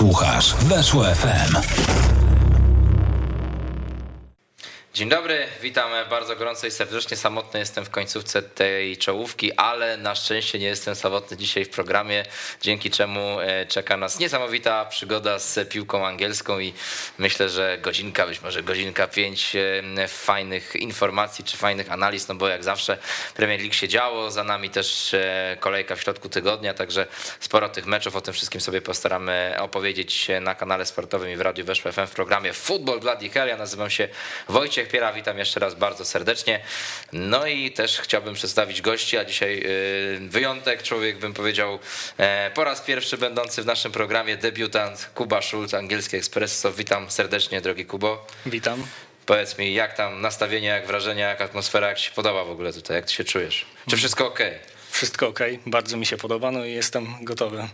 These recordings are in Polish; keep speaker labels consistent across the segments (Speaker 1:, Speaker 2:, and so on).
Speaker 1: Słuchasz Weszło FM.
Speaker 2: Dzień dobry, witam bardzo gorąco i serdecznie. Samotny jestem w końcówce tej czołówki, ale na szczęście nie jestem samotny dzisiaj w programie, dzięki czemu e, czeka nas niesamowita przygoda z piłką angielską i myślę, że godzinka, być może godzinka pięć e, fajnych informacji czy fajnych analiz, no bo jak zawsze Premier League się działo, za nami też e, kolejka w środku tygodnia, także sporo tych meczów, o tym wszystkim sobie postaramy opowiedzieć na kanale sportowym i w Radiu Weszło FM w programie Football Bloody Hell. Ja nazywam się Wojciech Wojciech Piera, witam jeszcze raz bardzo serdecznie. No i też chciałbym przedstawić gości, a dzisiaj y, wyjątek, człowiek bym powiedział e, po raz pierwszy będący w naszym programie, debiutant Kuba Schulz, Angielski Espresso. Witam serdecznie, drogi Kubo.
Speaker 3: Witam.
Speaker 2: Powiedz mi, jak tam nastawienie, jak wrażenia, jak atmosfera, jak ci się podoba w ogóle tutaj, jak ty się czujesz? Czy wszystko ok?
Speaker 3: Wszystko ok, bardzo mi się podoba, no i jestem gotowy.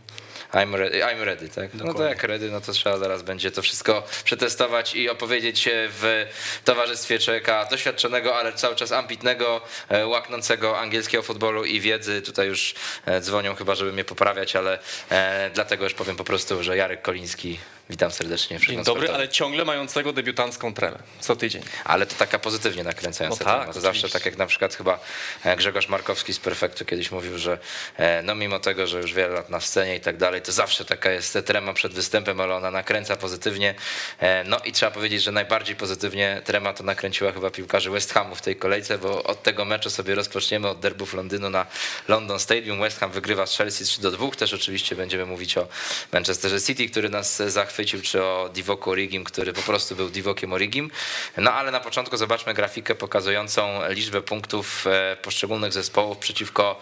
Speaker 2: I'm ready, I'm ready tak? Dokładnie. No to jak ready, no to trzeba zaraz będzie to wszystko przetestować i opowiedzieć w towarzystwie człowieka doświadczonego, ale cały czas ambitnego, e, łaknącego angielskiego futbolu i wiedzy. Tutaj już e, dzwonią chyba, żeby mnie poprawiać, ale e, dlatego już powiem po prostu, że Jarek Koliński Witam serdecznie.
Speaker 4: Dzień dobry, ale ciągle mającego debiutancką tremę co tydzień.
Speaker 2: Ale to taka pozytywnie nakręcająca no tak, To zawsze tak jak na przykład chyba e, Grzegorz Markowski z Perfektu kiedyś mówił, że e, no mimo tego, że już wiele lat na scenie i tak dalej, to zawsze taka jest trema przed występem, ale ona nakręca pozytywnie. E, no i trzeba powiedzieć, że najbardziej pozytywnie trema to nakręciła chyba piłkarzy West Hamu w tej kolejce, bo od tego meczu sobie rozpoczniemy od derbów Londynu na London Stadium. West Ham wygrywa z Chelsea 3 do 2. Też oczywiście będziemy mówić o Manchesterze City, który nas zachwycił chwycił, czy o Divoku Origim, który po prostu był Divokiem Origim. No ale na początku zobaczmy grafikę pokazującą liczbę punktów e, poszczególnych zespołów przeciwko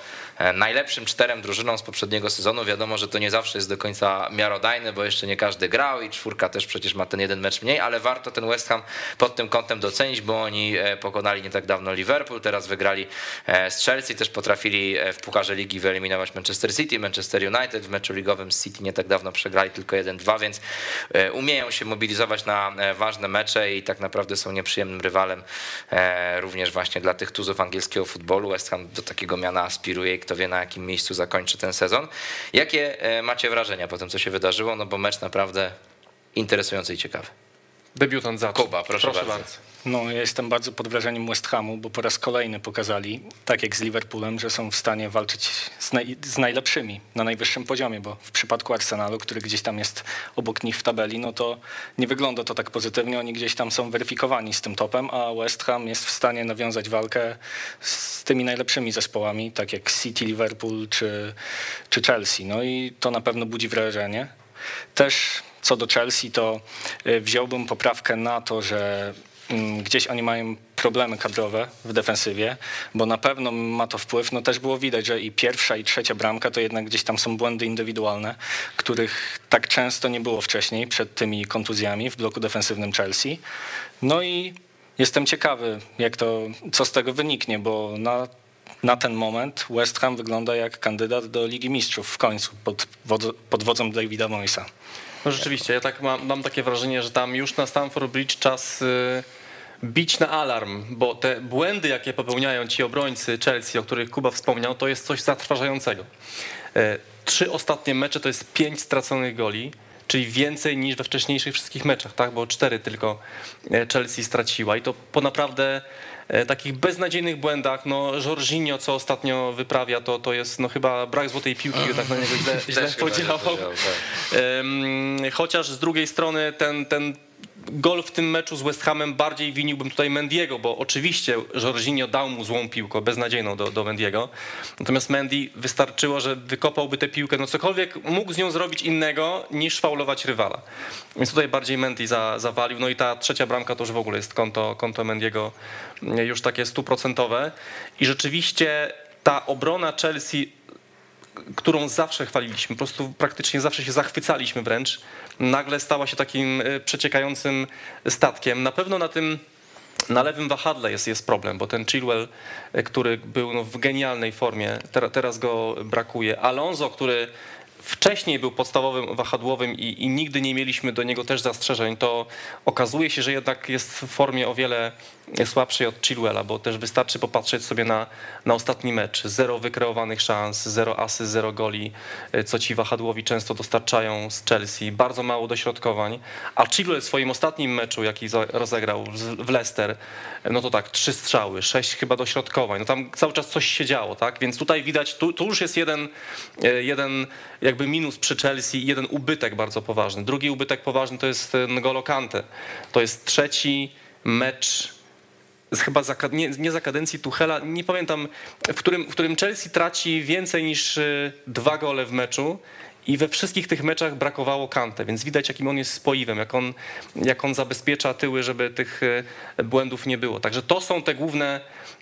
Speaker 2: najlepszym czterem drużynom z poprzedniego sezonu. Wiadomo, że to nie zawsze jest do końca miarodajne, bo jeszcze nie każdy grał i czwórka też przecież ma ten jeden mecz mniej, ale warto ten West Ham pod tym kątem docenić, bo oni e, pokonali nie tak dawno Liverpool, teraz wygrali z Chelsea, też potrafili w Pucharze Ligi wyeliminować Manchester City, Manchester United w meczu ligowym z City nie tak dawno przegrali tylko 1-2, więc E, umieją się mobilizować na e, ważne mecze i tak naprawdę są nieprzyjemnym rywalem e, również właśnie dla tych tuzów angielskiego futbolu. West Ham do takiego miana aspiruje i kto wie na jakim miejscu zakończy ten sezon. Jakie macie wrażenia po tym, co się wydarzyło? No bo mecz naprawdę interesujący i ciekawy.
Speaker 4: Debiutant za
Speaker 2: Kuba, proszę, proszę bardzo. bardzo.
Speaker 3: No, ja jestem bardzo pod wrażeniem West Hamu, bo po raz kolejny pokazali, tak jak z Liverpoolem, że są w stanie walczyć z, naj, z, najlepszymi na najwyższym poziomie, bo w przypadku Arsenalu, który gdzieś tam jest obok nich w tabeli, no to nie wygląda to tak pozytywnie. Oni gdzieś tam są weryfikowani z tym topem, a West Ham jest w stanie nawiązać walkę z tymi najlepszymi zespołami, tak jak City, Liverpool czy, czy Chelsea. No i to na pewno budzi wrażenie. Też co do Chelsea, to y, wziąłbym poprawkę na to, że mm, gdzieś oni mają problemy kadrowe w defensywie, bo na pewno ma to wpływ. No też było widać, że i pierwsza i trzecia bramka to jednak gdzieś tam są błędy indywidualne, których tak często nie było wcześniej przed tymi kontuzjami w bloku defensywnym Chelsea. No i jestem ciekawy, jak to, co z tego wyniknie, bo na na ten moment West Ham wygląda jak kandydat do Ligi Mistrzów w końcu pod, pod wodzą Davida Moisa.
Speaker 4: No rzeczywiście, ja tak mam, mam takie wrażenie, że tam już na Stamford Bridge czas y, bić na alarm, bo te błędy, jakie popełniają ci obrońcy Chelsea, o których Kuba wspomniał, to jest coś zatrważającego. E, trzy ostatnie mecze to jest pięć straconych goli, czyli więcej niż we wcześniejszych wszystkich meczach, tak? bo cztery tylko e, Chelsea straciła i to po naprawdę takich beznadziejnych błędach, no Jorginho, co ostatnio wyprawia, to, to jest no chyba brak złotej piłki, tak na niego źle, źle podziałał. Tak. Chociaż z drugiej strony ten, ten gol w tym meczu z West Hamem bardziej winiłbym tutaj Mendiego, bo oczywiście Jorginho dał mu złą piłkę, beznadziejną do, do Mendiego. Natomiast Mendy wystarczyło, że wykopałby tę piłkę, no cokolwiek mógł z nią zrobić innego niż faulować rywala. Więc tutaj bardziej Mendy za, zawalił. No i ta trzecia bramka to już w ogóle jest konto, konto Mendiego już takie stuprocentowe. I rzeczywiście ta obrona Chelsea którą zawsze chwaliliśmy, po prostu praktycznie zawsze się zachwycaliśmy wręcz, nagle stała się takim e, przeciekającym statkiem. Na pewno na tym na lewym wahadle jest, jest problem, bo ten Chilwell, e, który był no w genialnej formie, teraz go brakuje. Alonso, który wcześniej był podstawowym wahadłowym i, i, nigdy nie mieliśmy do niego też zastrzeżeń, to okazuje się, że jednak jest w formie o wiele słabszej od Chilwella, bo też wystarczy popatrzeć sobie na, na ostatni mecz. Zero wykreowanych szans, zero asy, zero goli, co ci wahadłowi często dostarczają z Chelsea. Bardzo mało dośrodkowań. A Chilwell w swoim ostatnim meczu, jaki rozegrał w Leicester, no to tak, trzy strzały, sześć chyba dośrodkowań. No tam cały czas coś się działo, tak? Więc tutaj widać, tu, tu już jest jeden, e, jeden jakby minus przy Chelsea jeden ubytek bardzo poważny. Drugi ubytek poważny to jest N'Golo Kante. To jest trzeci mecz chyba za, nie, nie, za kadencji Tuchela, nie pamiętam, w którym, w którym Chelsea traci więcej niż e, dwa gole w meczu i we wszystkich tych meczach brakowało Kante, więc widać jakim on jest spoiwem, jak on, jak on zabezpiecza tyły, żeby tych e, błędów nie było. Także to są te główne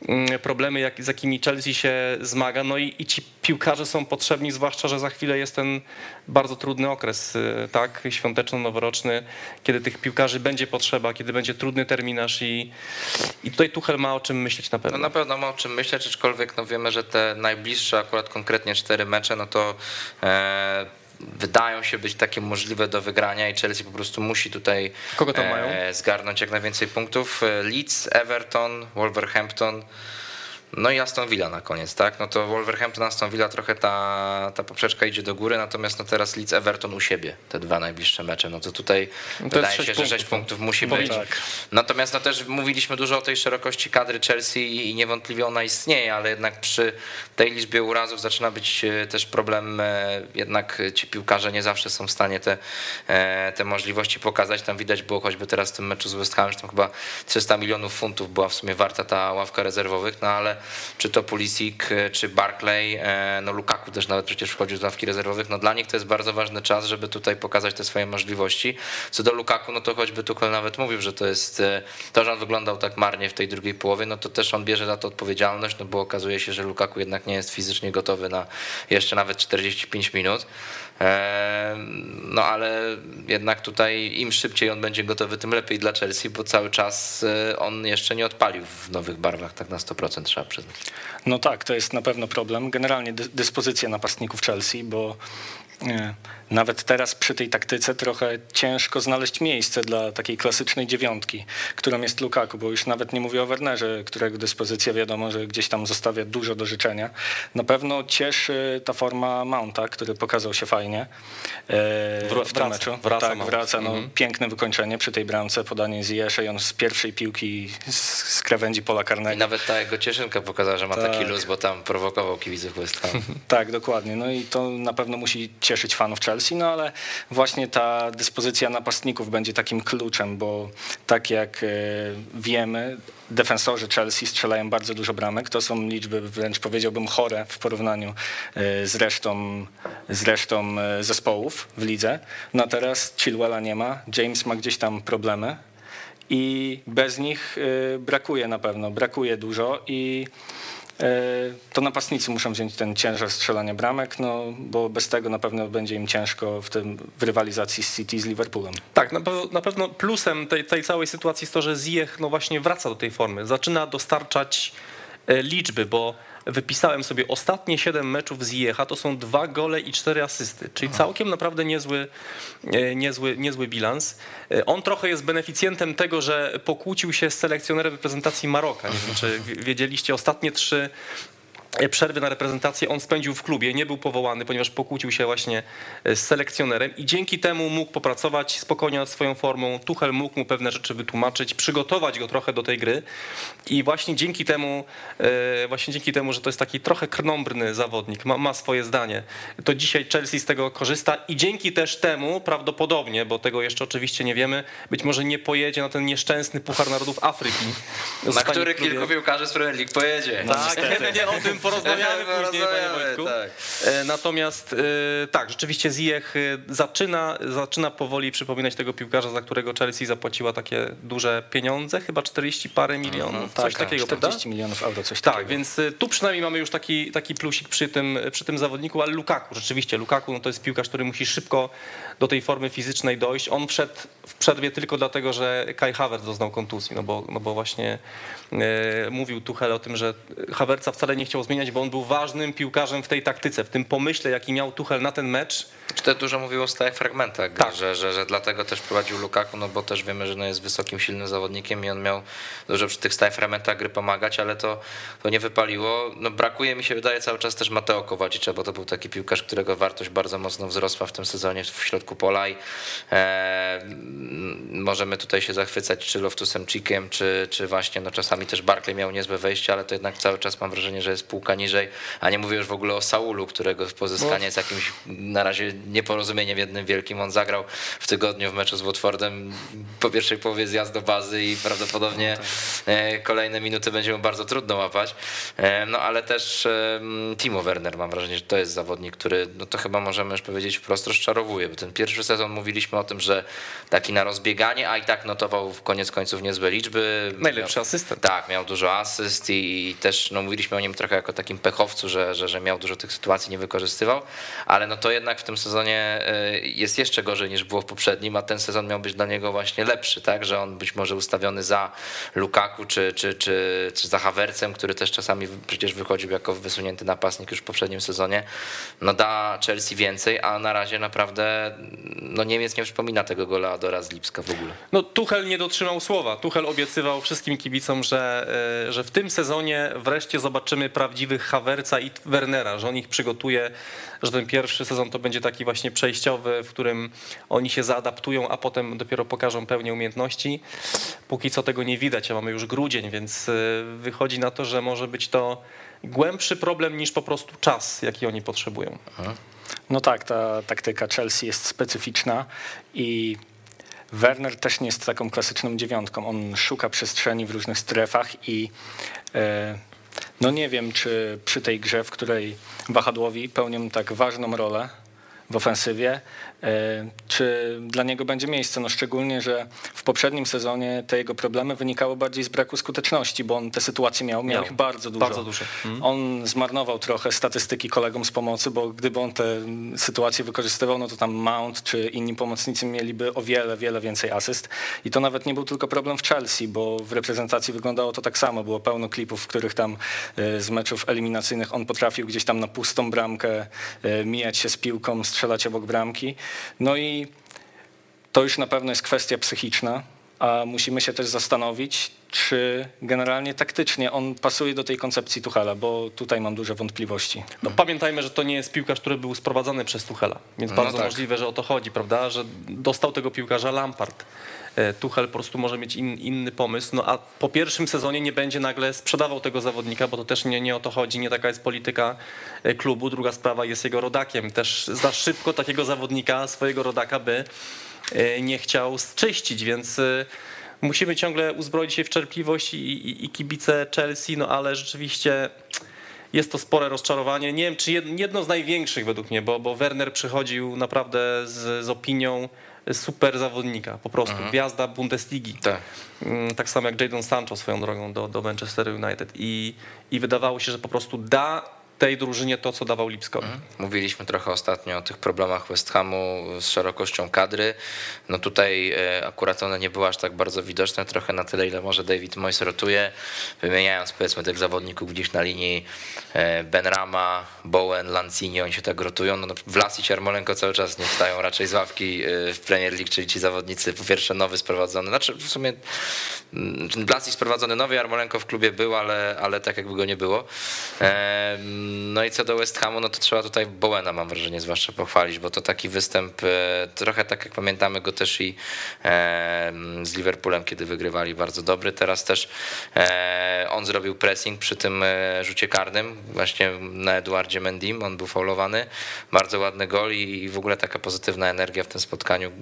Speaker 4: mm, problemy, jak, z jakimi Chelsea się zmaga. No i, i ci piłkarze są potrzebni, zwłaszcza, że za chwilę jest ten bardzo trudny okres, e, tak, świąteczno-noworoczny, kiedy tych piłkarzy będzie potrzeba, kiedy będzie trudny terminarz i, i tutaj Tuchel ma o czym myśleć na pewno.
Speaker 2: No na pewno ma o czym myśleć, aczkolwiek no wiemy, że te najbliższe akurat konkretnie cztery mecze, no to e, wydają się być takie możliwe do wygrania i Chelsea po prostu musi tutaj
Speaker 4: Kogo tam mają?
Speaker 2: E, zgarnąć jak najwięcej punktów. E, Leeds, Everton, Wolverhampton. No i Aston Villa na koniec, tak? No to Wolverhampton, Aston Villa trochę ta, ta poprzeczka idzie do góry, natomiast no teraz Leeds, Everton u siebie, te dwa najbliższe mecze. No to tutaj to wydaje się, punktów, że 6 punktów musi być. Tak. Natomiast no też mówiliśmy dużo o tej szerokości kadry Chelsea i niewątpliwie ona istnieje, ale jednak przy tej liczbie urazów zaczyna być e, też problem, e, jednak ci piłkarze nie zawsze są w stanie te, e, te możliwości pokazać. Tam widać było choćby teraz w tym meczu z West Ham, że tam chyba 300 milionów funtów była w sumie warta ta ławka rezerwowych, no ale czy to Pulisic, e, czy Barclay, e, no Lukaku też nawet przecież wchodził z ławki rezerwowych, no dla nich to jest bardzo ważny czas, żeby tutaj pokazać te swoje możliwości. Co do Lukaku, no to choćby Tuchel nawet mówił, że to jest e, to, że on wyglądał tak marnie w tej drugiej połowie, no to też on bierze za to odpowiedzialność, no bo okazuje się, że Lukaku jednak nie jest fizycznie gotowy na jeszcze nawet 45 minut. No ale jednak tutaj im szybciej on będzie gotowy, tym lepiej dla Chelsea, bo cały czas on jeszcze nie odpalił w nowych barwach tak na 100% trzeba przyznać.
Speaker 3: No tak, to jest na pewno problem. Generalnie dyspozycja napastników Chelsea, bo nawet teraz przy tej taktyce trochę ciężko znaleźć miejsce dla takiej klasycznej dziewiątki, którą jest Lukaku, bo już nawet nie mówię o Wernerze, którego dyspozycja wiadomo, że gdzieś tam zostawia dużo do życzenia. Na pewno cieszy ta forma Mounta, który pokazał się fajnie e, w tym meczu.
Speaker 4: Wraca,
Speaker 3: tak, wraca. No, mhm. Piękne wykończenie przy tej bramce, podanie z Jesze i on z pierwszej piłki z krawędzi pola karnego. I
Speaker 2: nawet ta jego cieszynka pokazała, że ma tak. taki luz, bo tam prowokował kibiców West Ham.
Speaker 3: tak, dokładnie. No i to na pewno musi cieszyć fanów Chelsea, no ale właśnie ta dyspozycja napastników będzie takim kluczem, bo tak jak e, wiemy, defensorzy Chelsea strzelają bardzo dużo bramek. To są liczby wręcz powiedziałbym chore w porównaniu e, z resztą, z resztą e, zespołów w lidze. No teraz Chilwella nie ma, James ma gdzieś tam problemy i bez nich brakuje na pewno, brakuje dużo i to napastnicy muszą wziąć ten ciężar strzelania bramek, no, bo bez tego na pewno będzie im ciężko w, tym, w rywalizacji z City z Liverpoolem.
Speaker 4: Tak, na, na pewno plusem tej, tej, całej sytuacji jest to, że Ziyech no właśnie wraca do tej formy, zaczyna dostarczać e, liczby, bo wypisałem sobie ostatnie 7 meczów z Ziecha, to są dwa gole i cztery asysty, czyli całkiem naprawdę niezły, e, niezły, niezły bilans. On trochę jest beneficjentem tego, że pokłócił się z selekcjonerem reprezentacji Maroka. Nie wiem, czy wiedzieliście, ostatnie trzy E, przerwy na reprezentację on spędził w klubie, nie był powołany, ponieważ pokłócił się właśnie e, z selekcjonerem i dzięki temu mógł popracować spokojnie nad swoją formą. Tuchel mógł mu pewne rzeczy wytłumaczyć, przygotować go trochę do tej gry i właśnie dzięki temu, e, właśnie dzięki temu, że to jest taki trochę krnąbrny zawodnik, ma, ma swoje zdanie, to dzisiaj Chelsea z tego korzysta i dzięki też temu prawdopodobnie, bo tego jeszcze oczywiście nie wiemy, być może nie pojedzie na ten nieszczęsny Puchar Narodów Afryki.
Speaker 2: Na który kilku piłkarzy z Premier League pojedzie.
Speaker 4: No, tak, nie o tym porozmawiamy później, panie Wojtku. Tak. Natomiast e, tak, rzeczywiście Ziyech e, zaczyna, zaczyna powoli przypominać tego piłkarza, za którego Chelsea zapłaciła takie duże pieniądze, chyba 40 parę milionów, mhm, coś tak, takiego, 40
Speaker 3: prawda? milionów euro, coś
Speaker 4: tak,
Speaker 3: takiego.
Speaker 4: więc tu przynajmniej mamy już taki, taki plusik przy tym, przy tym zawodniku, ale Lukaku, rzeczywiście Lukaku no to jest piłkarz, który musi szybko do tej formy fizycznej dojść. On wszedł w przerwie tylko dlatego, że Kai Havertz doznał kontuzji, no bo, no bo właśnie e, mówił Tuchel o tym, że Havertza wcale nie chciał zmienić zmieniać, bo on był ważnym piłkarzem w tej taktyce, w tym pomyśle, jaki miał Tuchel na ten mecz.
Speaker 2: Czy to dużo mówiło o stałych fragmentach, tak. że, że, że dlatego też prowadził Lukaku, no bo też wiemy, że no jest wysokim, silnym zawodnikiem i on miał dużo przy tych stałych fragmentach gry pomagać, ale to, to nie wypaliło. No brakuje mi się wydaje cały czas też Mateo Kowacicza, bo to był taki piłkarz, którego wartość bardzo mocno wzrosła w tym sezonie w środku pola i e, możemy tutaj się zachwycać czy Loftusem Chikiem, czy, czy właśnie no czasami też Barkley miał niezłe wejście, ale to jednak cały czas mam wrażenie, że jest półka niżej, a nie mówię już w ogóle o Saulu, którego pozyskanie jest jakimś na razie nieporozumieniem jednym wielkim. On zagrał w tygodniu w meczu z Watfordem po pierwszej połowie zjazd do bazy i prawdopodobnie no tak. E, kolejne minuty będzie mu bardzo trudno łapać. E, no ale też Timo Werner mam wrażenie, że to jest zawodnik, który no to chyba możemy już powiedzieć wprost rozczarowuje, bo ten pierwszy sezon mówiliśmy o tym, że taki na rozbieganie, a i tak notował w koniec końców niezłe liczby.
Speaker 4: Najlepszy asystent.
Speaker 2: Tak, miał dużo asyst i, i, też no, mówiliśmy o nim trochę jako takim pechowcu, że, że, że miał dużo tych sytuacji, nie wykorzystywał, ale no to jednak w tym sezonie y, jest jeszcze gorzej niż było w poprzednim, a ten sezon miał być dla niego właśnie lepszy, tak, że on być może ustawiony za Lukaku czy, czy, czy, czy za Hawercem, który też czasami przecież wychodził jako wysunięty napastnik już w poprzednim sezonie, no da Chelsea więcej, a na razie naprawdę no Niemiec nie przypomina tego gola Adora z Lipska w ogóle.
Speaker 4: No Tuchel nie dotrzymał słowa. Tuchel obiecywał wszystkim kibicom, że, e, że w tym sezonie wreszcie zobaczymy prawdziwych Hawerca i Wernera, że on ich przygotuje, że ten pierwszy sezon to będzie taki właśnie przejściowy, w którym oni się zaadaptują, a potem dopiero pokażą pełnię umiejętności. Póki co tego nie widać, a mamy już grudzień, więc e, wychodzi na to, że może być to głębszy problem niż po prostu czas, jaki oni potrzebują.
Speaker 3: No tak, ta taktyka Chelsea jest specyficzna i Werner też nie jest taką klasyczną dziewiątką. On szuka przestrzeni w różnych strefach i e, no nie wiem, czy przy tej grze, w której wahadłowi pełnią tak ważną rolę w ofensywie, E, czy dla niego będzie miejsce? No szczególnie, że w poprzednim sezonie te jego problemy wynikały bardziej z braku skuteczności, bo on te sytuacje miał, miał, ich bardzo dużo.
Speaker 4: Bardzo dużo.
Speaker 3: Mhm. On zmarnował trochę statystyki kolegom z pomocy, bo gdyby on te sytuacje wykorzystywał, no to tam Mount czy inni pomocnicy mieliby o wiele, wiele więcej asyst. I to nawet nie był tylko problem w Chelsea, bo w reprezentacji wyglądało to tak samo. Było pełno klipów, w których tam e, z meczów eliminacyjnych on potrafił gdzieś tam na pustą bramkę e, mijać się z piłką, strzelać obok bramki. No i to już na pewno jest kwestia psychiczna, a musimy się też zastanowić, czy generalnie taktycznie on pasuje do tej koncepcji Tuchela, bo tutaj mam duże wątpliwości.
Speaker 4: No, pamiętajmy, że to nie jest piłkarz, który był sprowadzany przez Tuchela, więc no bardzo tak. możliwe, że o to chodzi, prawda, że dostał tego piłkarza Lampard. E, Tuchel po prostu może mieć in, inny pomysł, no a po pierwszym sezonie nie będzie nagle sprzedawał tego zawodnika, bo to też nie, nie o to chodzi, nie taka jest polityka e, klubu. Druga sprawa jest jego rodakiem. Też za szybko takiego zawodnika, swojego rodaka by e, nie chciał zczyścić, więc musimy ciągle uzbroić się w cierpliwość i, i, i kibice Chelsea, no ale rzeczywiście jest to spore rozczarowanie. Nie wiem, czy jedno z największych według mnie, bo, bo Werner przychodził naprawdę z, z opinią super zawodnika, po prostu mhm. gwiazda Bundesligi. Tak. Mm, tak samo jak Jadon Sancho swoją drogą do, do Manchester United I, i wydawało się, że po prostu da tej drużynie to, co dawał Lipskowi. Mhm.
Speaker 2: Mówiliśmy trochę ostatnio o tych problemach West Hamu z szerokością kadry. No tutaj e, akurat one nie były aż tak bardzo widoczne, trochę na tyle, ile może David Moyes rotuje, wymieniając powiedzmy tych zawodników gdzieś na linii e, Benrama, Bowen, Lanzini, oni się tak rotują. No, Vlasic i Armolenko cały czas nie wstają raczej z ławki e, w Premier League, czyli ci zawodnicy po pierwsze nowy sprowadzony, znaczy w sumie Vlasic mm, sprowadzony nowy, Armolenko w klubie był, ale, ale tak jakby go nie było. No i co do West Hamu, no to trzeba tutaj Bowena mam wrażenie zwłaszcza pochwalić, bo to taki występ, e, trochę tak jak pamiętamy go też i z Liverpoolem, kiedy wygrywali, bardzo dobry. Teraz też e, on zrobił pressing przy tym e, rzucie karnym, właśnie na Eduardzie Mendim, on był faulowany. Bardzo ładny gol i w ogóle taka pozytywna energia w tym spotkaniu,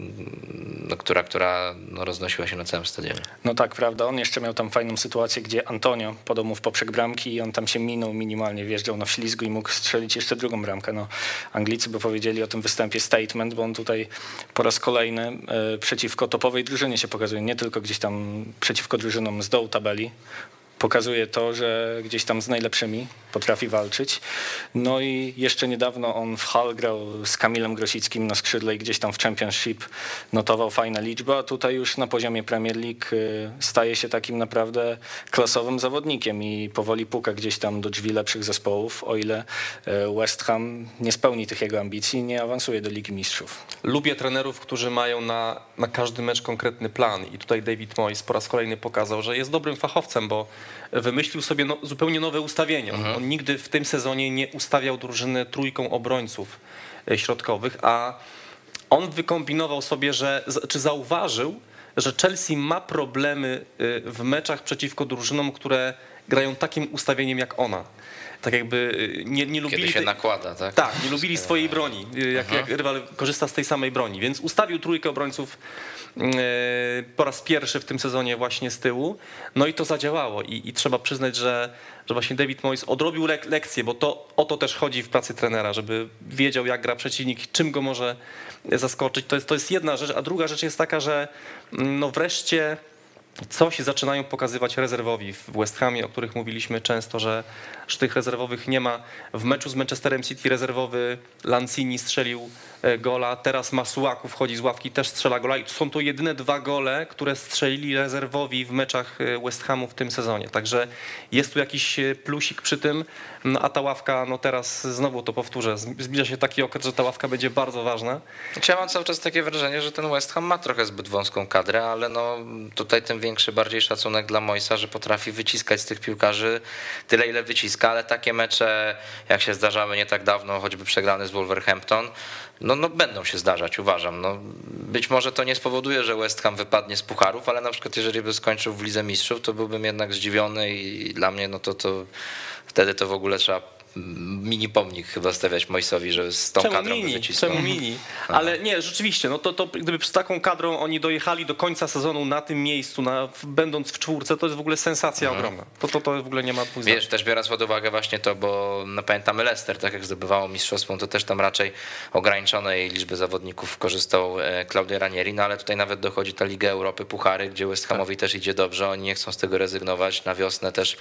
Speaker 2: no, która, która no, roznosiła się na całym stadionie.
Speaker 3: No tak, prawda. On jeszcze miał tam fajną sytuację, gdzie Antonio podał mu w poprzek bramki i on tam się minął minimalnie, wjeżdżał na ślizgu i mógł strzelić jeszcze drugą bramkę. No, Anglicy by powiedzieli o tym występie statement, bo on tutaj po raz kolejny e, przeciwko topowej drużynie się pokazuje, nie tylko gdzieś tam przeciwko drużynom z dołu tabeli, pokazuje to, że gdzieś tam z najlepszymi potrafi walczyć. No i jeszcze niedawno on w Hall grał z Kamilem Grosickim na skrzydle i gdzieś tam w Championship notował fajne liczby, a tutaj już na poziomie Premier League y, staje się takim naprawdę klasowym zawodnikiem i powoli puka gdzieś tam do drzwi lepszych zespołów, o ile y, West Ham nie spełni tych jego ambicji i nie awansuje do Ligi Mistrzów.
Speaker 4: Lubię trenerów, którzy mają na, na każdy mecz konkretny plan i tutaj David Moyes po raz kolejny pokazał, że jest dobrym fachowcem, bo wymyślił sobie no, zupełnie nowe ustawienie. Mhm. On nigdy w tym sezonie nie ustawiał drużyny trójką obrońców e, środkowych, a on wykombinował sobie, że czy zauważył, że Chelsea ma problemy e, w meczach przeciwko drużynom, które grają takim ustawieniem jak ona tak jakby y, nie, nie lubili...
Speaker 2: Kiedy się nakłada, tak?
Speaker 4: Tak, nie lubili swojej broni, y, jak, jak rywal korzysta z tej samej broni, więc ustawił trójkę obrońców y, po raz pierwszy w tym sezonie właśnie z tyłu, no i to zadziałało i, i trzeba przyznać, że, że właśnie David Moyes odrobił lek lekcję, bo to o to też chodzi w pracy trenera, żeby wiedział jak gra przeciwnik, czym go może zaskoczyć, to jest, to jest jedna rzecz, a druga rzecz jest taka, że mm, no wreszcie coś zaczynają pokazywać rezerwowi w West Hamie, o których mówiliśmy często, że, że tych rezerwowych nie ma. W meczu z Manchesterem City rezerwowy Lancini strzelił gola, teraz Masuaku wchodzi z ławki, też strzela gola i są to jedyne dwa gole, które strzelili rezerwowi w meczach e, West Hamu w tym sezonie. Także jest tu jakiś e, plusik przy tym, no, a ta ławka, no teraz znowu to powtórzę, zbliża się taki okres, że ta ławka będzie bardzo ważna.
Speaker 2: Ja mam cały czas takie wrażenie, że ten West Ham ma trochę zbyt wąską kadrę, ale no tutaj tym większy bardziej szacunek dla Moisa, że potrafi wyciskać z tych piłkarzy tyle, ile wyciska, ale takie mecze, jak się zdarzały nie tak dawno, choćby przegrany z Wolverhampton, no, no będą się zdarzać, uważam. No, być może to nie spowoduje, że West Ham wypadnie z pucharów, ale na przykład jeżeli by skończył w Lidze Mistrzów, to byłbym jednak zdziwiony i dla mnie no to, to wtedy to w ogóle trzeba mini pomnik chyba stawiać Mojsowi, że z tą
Speaker 4: czemu
Speaker 2: kadrą
Speaker 4: mini?
Speaker 2: wycisnął.
Speaker 4: Czemu mini? Ale nie, rzeczywiście, no to, to gdyby z taką kadrą oni dojechali do końca sezonu na tym miejscu, na, będąc w czwórce, to jest w ogóle sensacja mhm. ogromna. To, to, to w ogóle nie ma dwóch
Speaker 2: Wiesz, też biorąc pod uwagę właśnie to, bo no, pamiętamy Leicester, tak jak zdobywało mistrzostwo, to też tam raczej ograniczonej liczby zawodników korzystał e, Claudio Ranieri, no ale tutaj nawet dochodzi ta Liga Europy, Puchary, gdzie West Hamowi tak. też idzie dobrze, oni nie chcą z tego rezygnować, na wiosnę też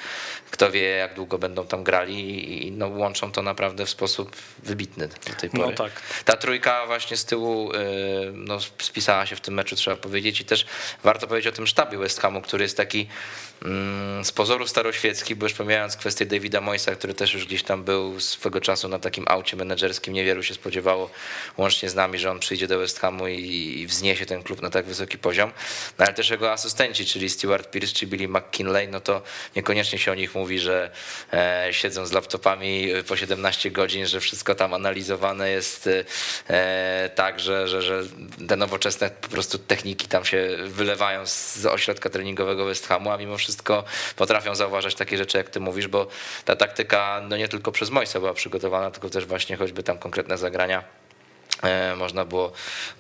Speaker 2: kto wie jak długo będą tam grali i no, łączą to na naprawdę w sposób wybitny do tej no pory. No tak. Ta trójka właśnie z tyłu y, no, spisała się w tym meczu, trzeba powiedzieć. I też warto powiedzieć o tym sztabie West Hamu, który jest taki z pozoru staroświecki, bo już pomijając kwestię Davida Moisa, który też już gdzieś tam był swego czasu na takim aucie menedżerskim, niewielu się spodziewało, łącznie z nami, że on przyjdzie do West Hamu i, wzniesie ten klub na tak wysoki poziom. No, ale też jego asystenci, czyli Stuart Pierce czy Billy McKinley, no to niekoniecznie się o nich mówi, że e, siedzą z laptopami po 17 12 godzin, że wszystko tam analizowane jest e, tak, że, że, że te nowoczesne po prostu techniki tam się wylewają z ośrodka treningowego West Hamu, a mimo wszystko potrafią zauważać takie rzeczy, jak ty mówisz, bo ta taktyka no nie tylko przez Mojsa była przygotowana, tylko też właśnie choćby tam konkretne zagrania można było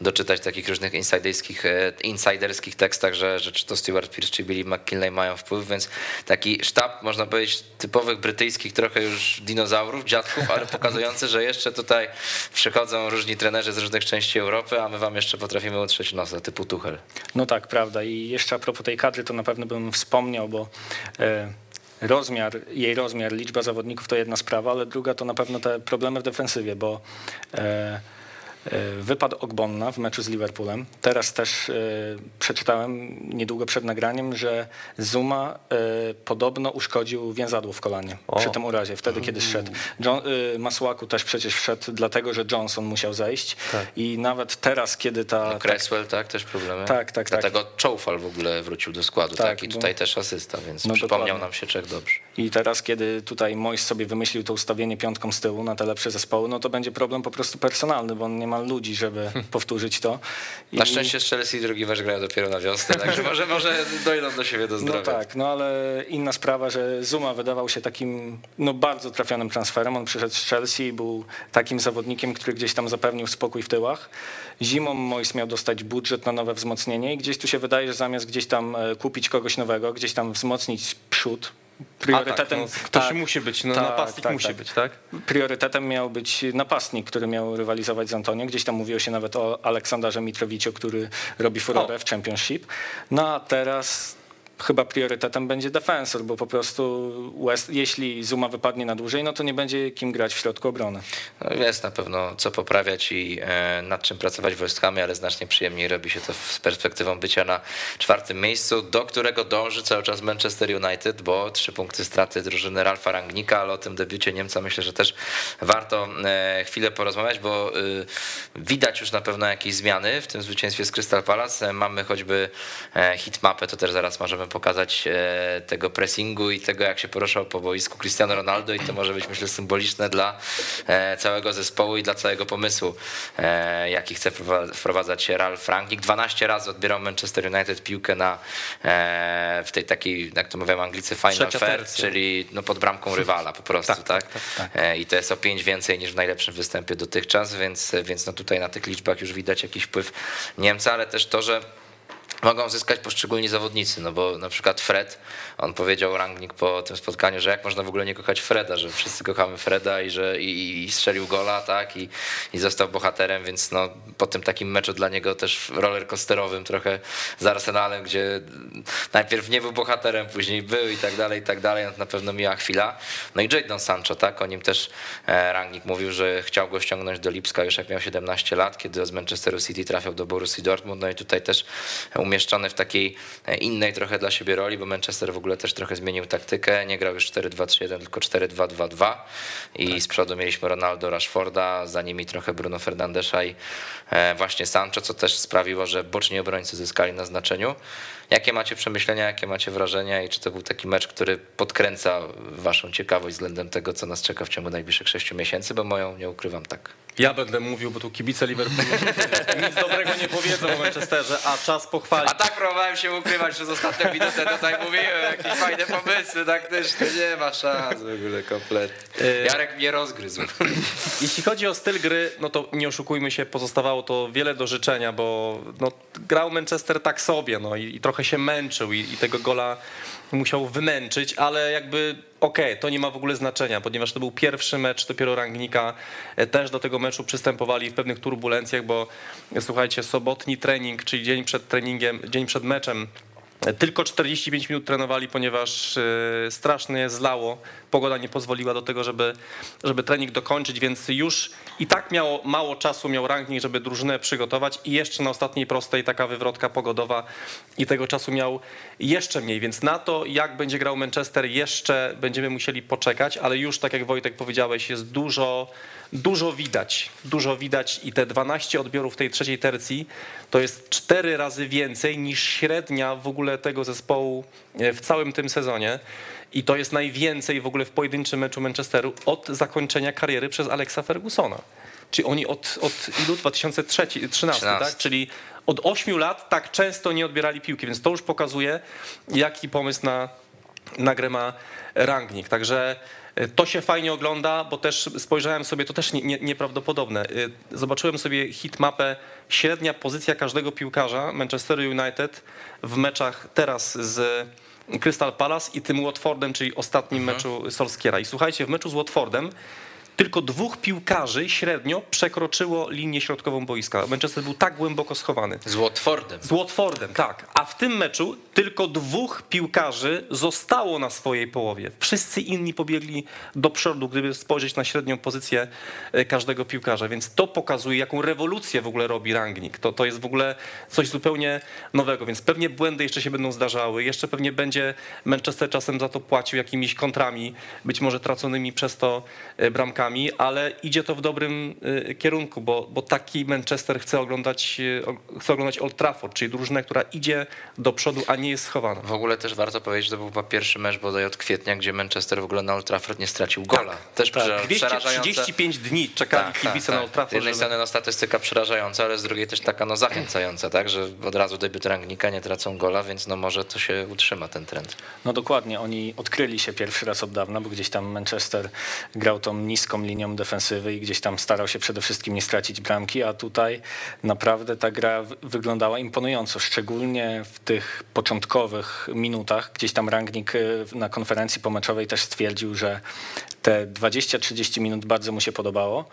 Speaker 2: doczytać takich różnych insiderskich, e, insiderskich tekstach, że, że czy to Stuart Pierce, czy Billy McKinley mają wpływ, więc taki sztab, można powiedzieć, typowych brytyjskich, trochę już dinozaurów, dziadków, ale pokazujący, że jeszcze tutaj przychodzą różni trenerzy z różnych części Europy, a my wam jeszcze potrafimy utrzeć nosa, typu Tuchel.
Speaker 3: No tak, prawda. I jeszcze a propos tej kadry, to na pewno bym wspomniał, bo... E, rozmiar, jej rozmiar, liczba zawodników to jedna sprawa, ale druga to na pewno te problemy w defensywie, bo E, wypadł Ogbonna w meczu z Liverpoolem. Teraz też e, przeczytałem niedługo przed nagraniem, że Zuma e, podobno uszkodził więzadło w kolanie o. przy tym urazie, wtedy kiedy szedł. John, Masłaku też przecież wszedł, dlatego że Johnson musiał zejść tak. i nawet teraz, kiedy ta...
Speaker 2: No Cresswell, tak, też problemy.
Speaker 3: Tak, tak,
Speaker 2: Dlatego tak. Choufal w ogóle wrócił do składu, tak, tak i tutaj bo... też asysta, więc no przypomniał dokładnie. nam się Czech dobrze.
Speaker 3: I teraz, kiedy tutaj Mois sobie wymyślił to ustawienie piątką z tyłu na te lepsze zespoły, no to będzie problem po prostu personalny, bo on nie ma ludzi, żeby powtórzyć to.
Speaker 2: I... Na szczęście Chelsea i drugi mecz grają dopiero na wiosnę, także może, może dojdą do siebie do no zdrowia.
Speaker 3: No tak, no ale inna sprawa, że Zuma wydawał się takim no bardzo trafionym transferem. On przyszedł z Chelsea i był takim zawodnikiem, który gdzieś tam zapewnił spokój w tyłach. Zimą Mois miał dostać budżet na nowe wzmocnienie i gdzieś tu się wydaje, że zamiast gdzieś tam e, kupić kogoś nowego, gdzieś tam wzmocnić przód,
Speaker 4: priorytetem. Tak, no, ktoś tak, musi być, no, tak, napastnik tak, musi tak. być, tak?
Speaker 3: Priorytetem miał być napastnik, który miał rywalizować z Antonio. Gdzieś tam mówiło się nawet o Aleksandarze Mitrowiciu, który robi furorę o. w Championship. No a teraz chyba priorytetem będzie defensor, bo po prostu West, jeśli Zuma wypadnie na dłużej, no to nie będzie kim grać w środku obrony.
Speaker 2: No jest na pewno co poprawiać i e, nad czym pracować w West Hamie, ale znacznie przyjemniej robi się to z perspektywą bycia na czwartym miejscu, do którego dąży cały czas Manchester United, bo trzy punkty straty drużyny Ralfa Rangnika, ale o tym debiucie Niemca myślę, że też warto e, chwilę porozmawiać, bo e, widać już na pewno jakieś zmiany w tym zwycięstwie z Crystal Palace. Mamy choćby hitmapę, to też zaraz możemy pokazać e, tego pressingu i tego, jak się poruszał po boisku Cristiano Ronaldo i to może być, myślę, symboliczne dla e, całego zespołu i dla całego pomysłu, e, jaki chce wprowadzać Ralf Rangnick. 12 razy odbierał Manchester United piłkę na, w tej takiej, jak to mówią Anglicy, final fair, czyli no pod bramką rywala po prostu, tak, tak? tak, tak, tak. I to jest o 5 więcej niż w najlepszym występie dotychczas, więc, więc no tutaj na tych liczbach już widać jakiś wpływ Niemca, ale też to, że mogą zyskać poszczególni zawodnicy, no bo na przykład Fred, on powiedział Rangnick po tym spotkaniu, że jak można w ogóle nie kochać Freda, że wszyscy kochamy Freda i że i, i strzelił gola, tak, i, i został bohaterem, więc no po tym takim meczu dla niego też roller coasterowym trochę z Arsenalem, gdzie najpierw nie był bohaterem, później był i tak dalej, i tak dalej, no na pewno miła chwila. No i Jadon Sancho, tak, o nim też e, Rangnick mówił, że chciał go ściągnąć do Lipska już jak miał 17 lat, kiedy z Manchesteru City trafiał do Borussii Dortmund, no i tutaj też umieszczony w takiej e, innej trochę dla siebie roli, bo Manchester w ogóle też trochę zmienił taktykę, nie grał już 4-2-3-1, tylko 4-2-2-2 i tak. z przodu mieliśmy Ronaldo, Rashforda, za nimi trochę Bruno Fernandesza i e, właśnie Sancho, co też sprawiło, że boczni obrońcy zyskali na znaczeniu. Jakie macie przemyślenia, jakie macie wrażenia i czy to był taki mecz, który podkręca waszą ciekawość względem tego, co nas czeka w ciągu najbliższych sześciu miesięcy, bo moją nie ukrywam tak.
Speaker 4: Ja będę mówił, bo tu kibice Liverpoolu nic dobrego nie powiedzą o Manchesterze, a czas pochwalić.
Speaker 2: A tak próbowałem się ukrywać przez ostatnią minutę, tutaj mówiłem jakieś fajne pomysły taktyczne, nie ma szans w ogóle kompletnie. Jarek mnie rozgryzł.
Speaker 4: Jeśli chodzi o styl gry, no to nie oszukujmy się, pozostawało to wiele do życzenia, bo no, grał Manchester tak sobie no, i, i trochę się męczył i, i tego gola musiał wymęczyć, ale jakby okej, okay, to nie ma w ogóle znaczenia, ponieważ to był pierwszy mecz dopiero Rangnika. E, też do tego meczu przystępowali w pewnych turbulencjach, bo słuchajcie, sobotni trening, czyli dzień przed treningiem, dzień przed meczem tylko 45 minut trenowali, ponieważ e, strasznie zlało. Pogoda nie pozwoliła do tego, żeby, żeby trening dokończyć, więc już i tak miało mało czasu, miał ranking, żeby drużynę przygotować. I jeszcze na ostatniej prostej taka wywrotka pogodowa i tego czasu miał jeszcze mniej, więc na to jak będzie grał Manchester jeszcze będziemy musieli poczekać, ale już tak jak Wojtek powiedziałeś jest dużo dużo widać, dużo widać i te 12 odbiorów tej trzeciej tercji to jest cztery razy więcej niż średnia w ogóle tego zespołu e, w całym tym sezonie. I to jest najwięcej w ogóle w pojedynczym meczu Manchesteru od zakończenia kariery przez Alexa Fergusona. Czyli oni od, od ilu? 2013, tak? Czyli od 8 lat tak często nie odbierali piłki, więc to już pokazuje, jaki pomysł na, na grę ma Rangnick. Także to się fajnie ogląda, bo też spojrzałem sobie, to też nie, nie, nieprawdopodobne. Y, zobaczyłem sobie hitmapę, średnia pozycja każdego piłkarza Manchester United w meczach teraz z Crystal Palace i tym Watfordem, czyli ostatnim mhm. meczu Solskiera. I słuchajcie, w meczu z Watfordem tylko dwóch piłkarzy średnio przekroczyło linię środkową boiska. Manchester był tak głęboko schowany.
Speaker 2: Z Watfordem.
Speaker 4: Z Watfordem, tak. A w tym meczu tylko dwóch piłkarzy zostało na swojej połowie. Wszyscy inni pobiegli do przodu, gdyby spojrzeć na średnią pozycję e, każdego piłkarza. Więc to pokazuje, jaką rewolucję w ogóle robi Rangnick. To, to jest w ogóle coś zupełnie nowego. Więc pewnie błędy jeszcze się będą zdarzały. Jeszcze pewnie będzie Manchester czasem za to płacił jakimiś kontrami, być może traconymi przez to e, bramkami ale idzie to w dobrym y, kierunku, bo, bo taki Manchester chce oglądać, y, chce oglądać Old Trafford, czyli drużynę, która idzie do przodu, a nie jest schowana.
Speaker 2: W ogóle też warto powiedzieć, że to był chyba pierwszy mecz bodaj od kwietnia, gdzie Manchester w ogóle na Old Trafford nie stracił gola. Tak,
Speaker 4: też tak. 235 dni czekali tak, kibice tak, na Old Trafford.
Speaker 2: Z jednej żeby... strony no, statystyka przerażająca, ale z drugiej też taka no, zachęcająca, tak, że od razu debiut Rangnika nie tracą gola, więc no może to się utrzyma ten trend.
Speaker 3: No dokładnie, oni odkryli się pierwszy raz od dawna, bo gdzieś tam Manchester grał tą niską linią defensywy i gdzieś tam starał się przede wszystkim nie stracić bramki, a tutaj naprawdę ta gra wyglądała imponująco, szczególnie w tych początkowych minutach. Gdzieś tam Rangnick y, na konferencji pomeczowej też stwierdził, że te 20-30 minut bardzo mu się podobało.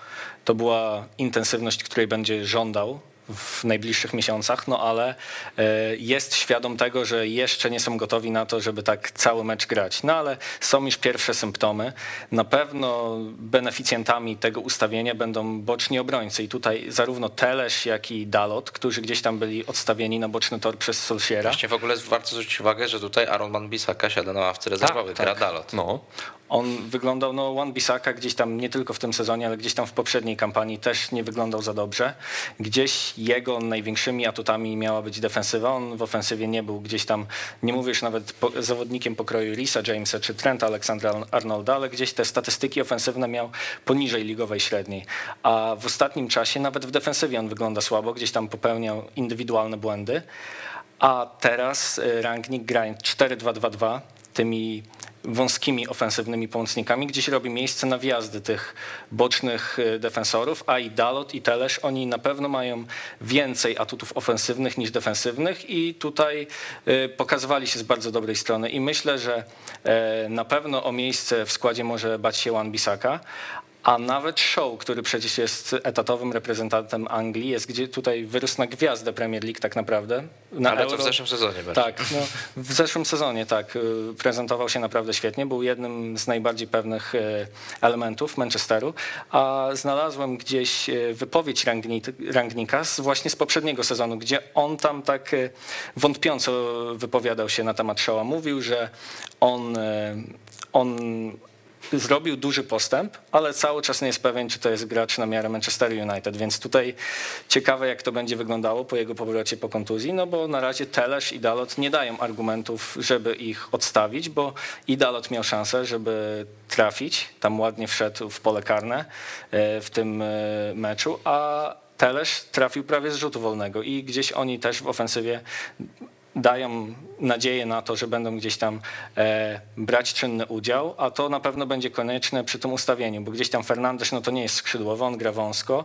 Speaker 3: To była intensywność, której będzie żądał w najbliższych miesiącach, no ale e, jest świadom tego, że jeszcze nie są gotowi na to, żeby tak cały mecz grać. No ale są już pierwsze symptomy. Na pewno beneficjentami tego ustawienia będą boczni obrońcy i tutaj zarówno Telesz, jak i Dalot, którzy gdzieś tam byli odstawieni na boczny tor przez Solsiera.
Speaker 2: Właśnie w ogóle warto zwrócić uwagę, że tutaj Aaron Van Bissaka siada na ławce rezerwowej, tak, gra tak. Dalot.
Speaker 4: No.
Speaker 3: On wyglądał, no Wan Bisaka gdzieś tam nie tylko w tym sezonie, ale gdzieś tam w poprzedniej kampanii też nie wyglądał za dobrze. Gdzieś jego największymi atutami miała być defensywa. On w ofensywie nie był gdzieś tam, nie mówisz nawet po, zawodnikiem pokroju Risa Jamesa czy Trenta Aleksandra Arnolda, ale gdzieś te statystyki ofensywne miał poniżej ligowej średniej. A w ostatnim czasie nawet w defensywie on wygląda słabo, gdzieś tam popełniał indywidualne błędy. A teraz rangnik gra 4-2-2-2 tymi wąskimi ofensywnymi pomocnikami, gdzieś robi miejsce na wjazdy tych bocznych y, defensorów, a i Dalot i Telesz, oni na pewno mają więcej atutów ofensywnych niż defensywnych i tutaj y, pokazywali się z bardzo dobrej strony. I myślę, że e, na pewno o miejsce w składzie może bać się Wan Bisaka, a nawet Show, który przecież jest etatowym reprezentantem Anglii, jest gdzie tutaj wyrósł na gwiazdę Premier League tak naprawdę.
Speaker 2: Na Ale Euro. to w zeszłym sezonie. Bardziej.
Speaker 3: Tak, no, w zeszłym sezonie tak, y, prezentował się naprawdę świetnie, był jednym z najbardziej pewnych y, elementów Manchesteru, a znalazłem gdzieś y, wypowiedź Rangnika właśnie z poprzedniego sezonu, gdzie on tam tak wątpiąco wypowiadał się na temat Showa. Mówił, że on, on zrobił duży postęp, ale cały czas nie jest pewien, czy to jest gracz na miarę Manchester United, więc tutaj ciekawe, jak to będzie wyglądało po jego powrocie po kontuzji, no bo na razie Telesz i Dalot nie dają argumentów, żeby ich odstawić, bo i Dalot miał szansę, żeby trafić, tam ładnie wszedł w pole karne e, w tym e, meczu, a Telesz trafił prawie z rzutu wolnego i gdzieś oni też w ofensywie dają nadzieję na to, że będą gdzieś tam e, brać czynny udział, a to na pewno będzie konieczne przy tym ustawieniu, bo gdzieś tam Fernandes no to nie jest skrzydłowy, on gra wąsko,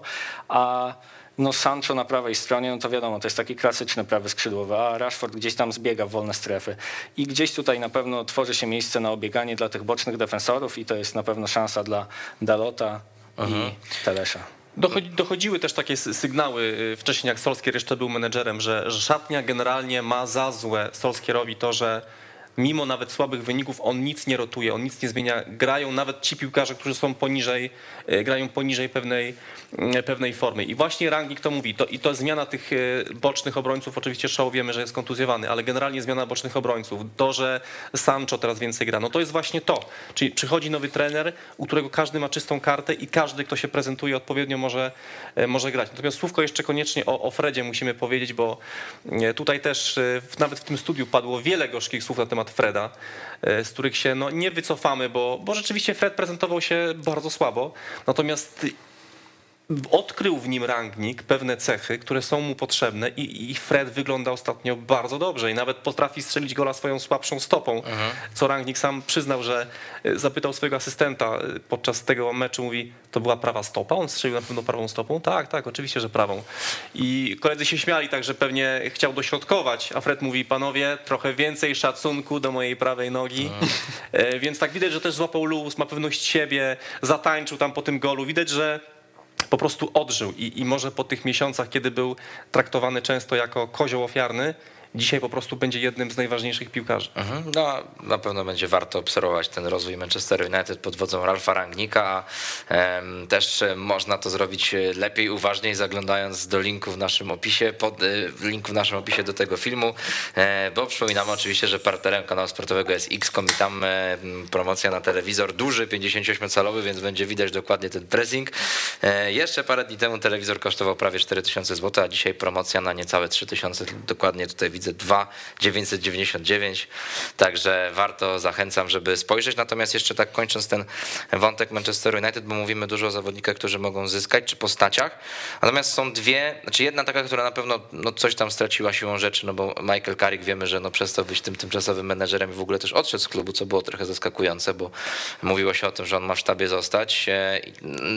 Speaker 3: a no Sancho na prawej stronie, no to wiadomo, to jest taki klasyczny prawy skrzydłowy, a Rashford gdzieś tam zbiega w wolne strefy. I gdzieś tutaj na pewno tworzy się miejsce na obieganie dla tych bocznych defensorów i to jest na pewno szansa dla Dalota mhm. i Telesza.
Speaker 4: Dochodziły też takie sygnały y, wcześniej, jak Solskier jeszcze był menedżerem, że, że szatnia generalnie ma za złe Solskierowi to, że mimo nawet słabych wyników on nic nie rotuje, on nic nie zmienia. Grają nawet ci piłkarze, którzy są poniżej, e, grają poniżej pewnej, mm, pewnej formy. I właśnie Rangnick to mówi. To, I to zmiana tych e, bocznych obrońców, oczywiście Shaw wiemy, że jest kontuzjowany, ale generalnie zmiana bocznych obrońców. To, że Sancho teraz więcej gra, no to jest właśnie to. Czyli przychodzi nowy trener, u którego każdy ma czystą kartę i każdy, kto się prezentuje odpowiednio może, e, może grać. Natomiast słówko jeszcze koniecznie o, o Fredzie musimy powiedzieć, bo tutaj też nawet w tym studiu padło wiele gorzkich słów na temat temat Freda, e, z których się no, nie wycofamy, bo, bo rzeczywiście Fred prezentował się bardzo słabo. Natomiast odkrył w nim rangnik pewne cechy, które są mu potrzebne i, i, Fred wygląda ostatnio bardzo dobrze i nawet potrafi strzelić gola swoją słabszą stopą, mhm. co rangnik sam przyznał, że e, zapytał swojego asystenta e, podczas tego meczu, mówi, to była prawa stopa? On strzelił na pewno prawą stopą? Tak, tak, oczywiście, że prawą. I koledzy się śmiali, także pewnie chciał dośrodkować, a Fred mówi, panowie, trochę więcej szacunku do mojej prawej nogi, mhm. więc tak widać, że też złapał luz, ma pewność siebie, zatańczył tam po tym golu, widać, że po prostu odżył i, i może po tych miesiącach, kiedy był traktowany często jako kozioł ofiarny, dzisiaj po prostu będzie jednym z najważniejszych piłkarzy.
Speaker 2: Mhm. No, na pewno będzie warto obserwować ten rozwój Manchester United pod wodzą Ralfa Rangnika. Też można to zrobić lepiej, uważniej, zaglądając do linku w naszym opisie, pod, y, linku w naszym opisie do tego filmu, e, bo przypominamy oczywiście, że partnerem kanału sportowego jest Xcom i tam e, promocja na telewizor duży, 58-calowy, więc będzie widać dokładnie ten pressing. E, jeszcze parę dni temu telewizor kosztował prawie 4000 zł, a dzisiaj promocja na niecałe 3000, dokładnie tutaj widzę widzę 2 999, także warto, zachęcam, żeby spojrzeć. Natomiast jeszcze tak kończąc ten wątek Manchester United, bo mówimy dużo o zawodnikach, którzy mogą zyskać, czy postaciach. Natomiast są dwie, znaczy jedna taka, która na pewno no, coś tam straciła siłą rzeczy, no bo Michael Carrick wiemy, że no, przestał być tym tymczasowym menedżerem i w ogóle też odszedł z klubu, co było trochę zaskakujące, bo mówiło się o tym, że on ma w sztabie zostać. E,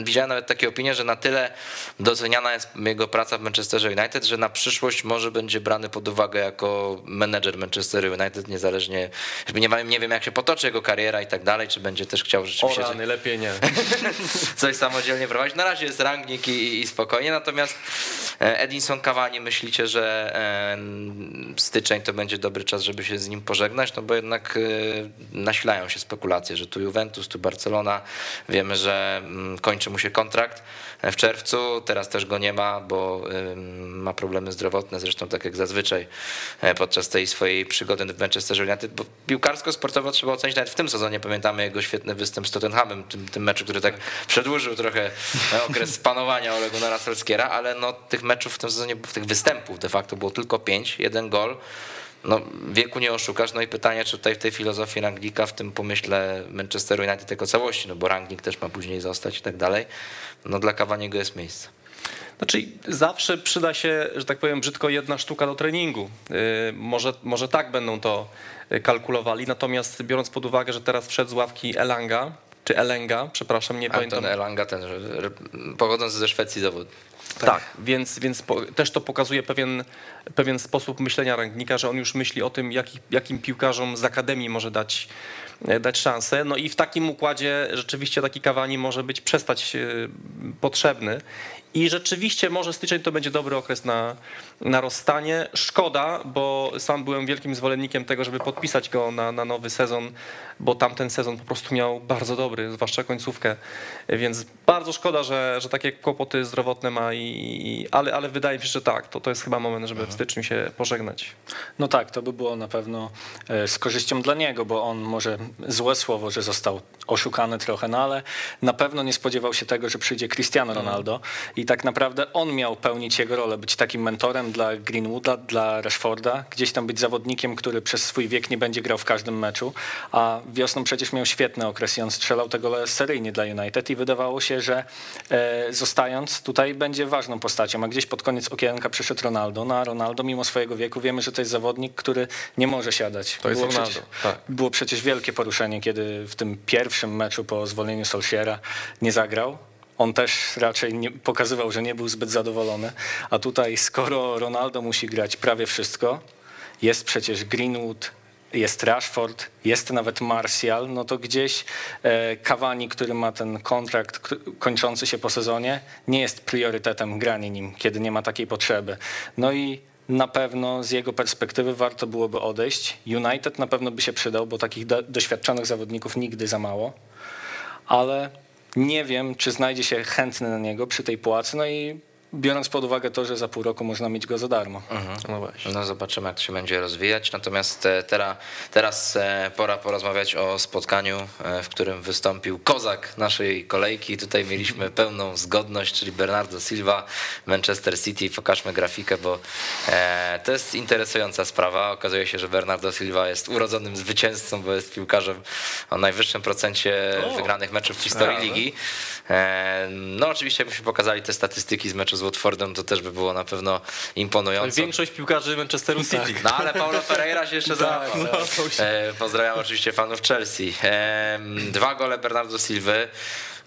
Speaker 2: widziałem nawet takie opinie, że na tyle doceniana jest jego praca w Manchesterze United, że na przyszłość może będzie brany pod uwagę jako menedżer Manchester United, niezależnie, nie wiem, nie wiem jak się potoczy jego kariera i tak dalej, czy będzie też chciał rzeczywiście...
Speaker 4: O rany, lepiej nie.
Speaker 2: coś samodzielnie prowadzić. Na razie jest rangnik i, i spokojnie, natomiast e, Edinson Cavani myślicie, że styczeń to będzie dobry czas, żeby się z nim pożegnać, no bo jednak nasilają się spekulacje, że tu Juventus, tu Barcelona, wiemy, że mm, kończy mu się kontrakt w czerwcu, teraz też go nie ma, bo ma problemy zdrowotne, zresztą tak jak zazwyczaj e, podczas tej swojej przygody w Manchester United, bo piłkarsko-sportowo trzeba ocenić nawet w tym sezonie, pamiętamy jego świetny występ z Tottenhamem, tym, tym meczu, który tak przedłużył trochę e, okres panowania Olegu Solskiera, ale no tych meczów w tym sezonie, tych występów de facto było tylko pięć, jeden gol, no, wieku nie oszukasz. No i pytanie, czy tutaj w tej filozofii Ranglika, w tym pomyśle Manchester United jako całości, no bo Ranglik też ma później zostać i tak dalej, no dla Kawaniego jest miejsce.
Speaker 4: Znaczy zawsze przyda się, że tak powiem brzydko, jedna sztuka do treningu. Y, może, może tak będą to kalkulowali, natomiast biorąc pod uwagę, że teraz wszedł z ławki Elanga, czy Elenga, przepraszam, nie
Speaker 2: A
Speaker 4: pamiętam.
Speaker 2: Ten Elanga, ten pochodzący ze Szwecji zawód.
Speaker 4: Tak, tak więc, więc po, też to pokazuje pewien, pewien sposób myślenia rangnika, że on już myśli o tym, jaki, jakim piłkarzom z akademii może dać, e, dać szansę. No i w takim układzie rzeczywiście taki kawani może być przestać e, potrzebny i rzeczywiście może styczeń to będzie dobry okres na, na rozstanie. Szkoda, bo sam byłem wielkim zwolennikiem tego, żeby podpisać go na, na nowy sezon, bo tamten sezon po prostu miał bardzo dobry, zwłaszcza końcówkę. Więc bardzo szkoda, że, że takie kłopoty zdrowotne ma, i, ale, ale wydaje mi się, że tak, to, to jest chyba moment, żeby w styczniu się pożegnać.
Speaker 3: No tak, to by było na pewno e, z korzyścią dla niego, bo on może złe słowo, że został oszukany trochę, no ale na pewno nie spodziewał się tego, że przyjdzie Cristiano Ronaldo i tak naprawdę on miał pełnić jego rolę, być takim mentorem dla Greenwooda, dla Rashforda, gdzieś tam być zawodnikiem, który przez swój wiek nie będzie grał w każdym meczu, a wiosną przecież miał świetny okres i on strzelał tego seryjnie dla United i wydawało się, że e, zostając tutaj będzie ważną postacią, a gdzieś pod koniec okienka przyszedł Ronaldo, no a Ronaldo mimo swojego wieku wiemy, że to jest zawodnik, który nie może siadać.
Speaker 4: To jest było Ronaldo,
Speaker 3: przecież, tak. Było przecież wielkie poruszenie, kiedy w tym pierwszym meczu po zwolnieniu Solskiera nie zagrał on też raczej nie, pokazywał, że nie był zbyt zadowolony. A tutaj, skoro Ronaldo musi grać prawie wszystko, jest przecież Greenwood, jest Rashford, jest nawet Martial, no to gdzieś e, Cavani, który ma ten kontrakt kończący się po sezonie, nie jest priorytetem granie nim, kiedy nie ma takiej potrzeby. No i na pewno z jego perspektywy warto byłoby odejść. United na pewno by się przydał, bo takich doświadczonych zawodników nigdy za mało, ale nie wiem, czy znajdzie się chętny na niego przy tej płacy, no i biorąc pod uwagę to, że za pół roku można mieć go za darmo.
Speaker 2: Mhm. No, właśnie. no zobaczymy, jak to się będzie rozwijać. Natomiast e, teraz, teraz e, pora porozmawiać o spotkaniu, e, w którym wystąpił kozak naszej kolejki. Tutaj mieliśmy pełną zgodność, czyli Bernardo Silva, Manchester City. Pokażmy grafikę, bo to jest interesująca sprawa. Okazuje się, że Bernardo Silva jest urodzonym zwycięzcą, bo jest piłkarzem o najwyższym procencie o, wygranych meczów w historii ligi. No oczywiście, jakbyśmy pokazali te statystyki z meczu z Watfordem, to też by było na pewno imponujące.
Speaker 4: Większość piłkarzy Manchesteru City. Tak.
Speaker 2: No ale Paulo Pereira się jeszcze tak, no, Pozdrawiam oczywiście fanów Chelsea. Dwa gole Bernardo Silva.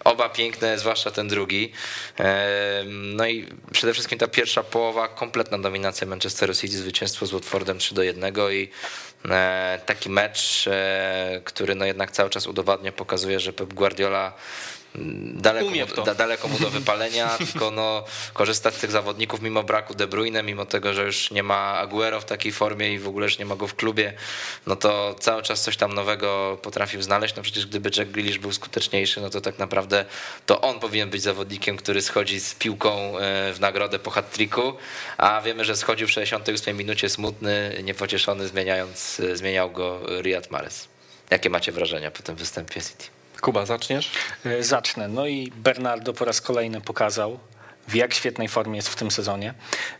Speaker 2: Oba piękne, zwłaszcza ten drugi. No i przede wszystkim ta pierwsza połowa, kompletna dominacja Manchesteru City, zwycięstwo z Watfordem 3 do 1 i e, taki mecz, e, który no jednak cały czas udowadnia, pokazuje, że Pep Guardiola daleko, mu, da, daleko mu do wypalenia, tylko no, korzysta z tych zawodników mimo braku De Bruyne, mimo tego, że już nie ma Aguero w takiej formie i w ogóle już nie ma go w klubie, no to cały czas coś tam nowego potrafił znaleźć. No przecież gdyby Jack Grealish był skuteczniejszy, no to tak naprawdę to on powinien być zawodnikiem, który schodzi z piłką e, w nagrodę po hat-tricku, a wiemy, że schodził w 68 minucie smutny, niepocieszony, zmieniając, e, zmieniał go Riyad Mahrez. Jakie macie wrażenia po tym występie City?
Speaker 4: Kuba, zaczniesz?
Speaker 3: E, zacznę. No i Bernardo po raz kolejny pokazał, w jak świetnej formie jest w tym sezonie.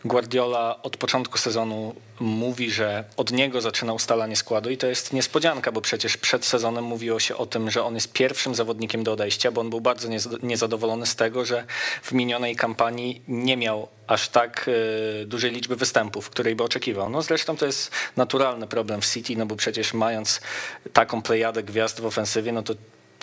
Speaker 3: Guardiola od początku sezonu mówi, że od niego zaczyna ustalanie składu i to jest niespodzianka, bo przecież przed sezonem mówiło się o tym, że on jest pierwszym zawodnikiem do odejścia, bo on był bardzo niezadowolony z tego, że w minionej kampanii nie miał aż tak e, dużej liczby występów, której by oczekiwał. No zresztą to jest naturalny problem w City, no bo przecież mając taką plejadę gwiazd w ofensywie, no to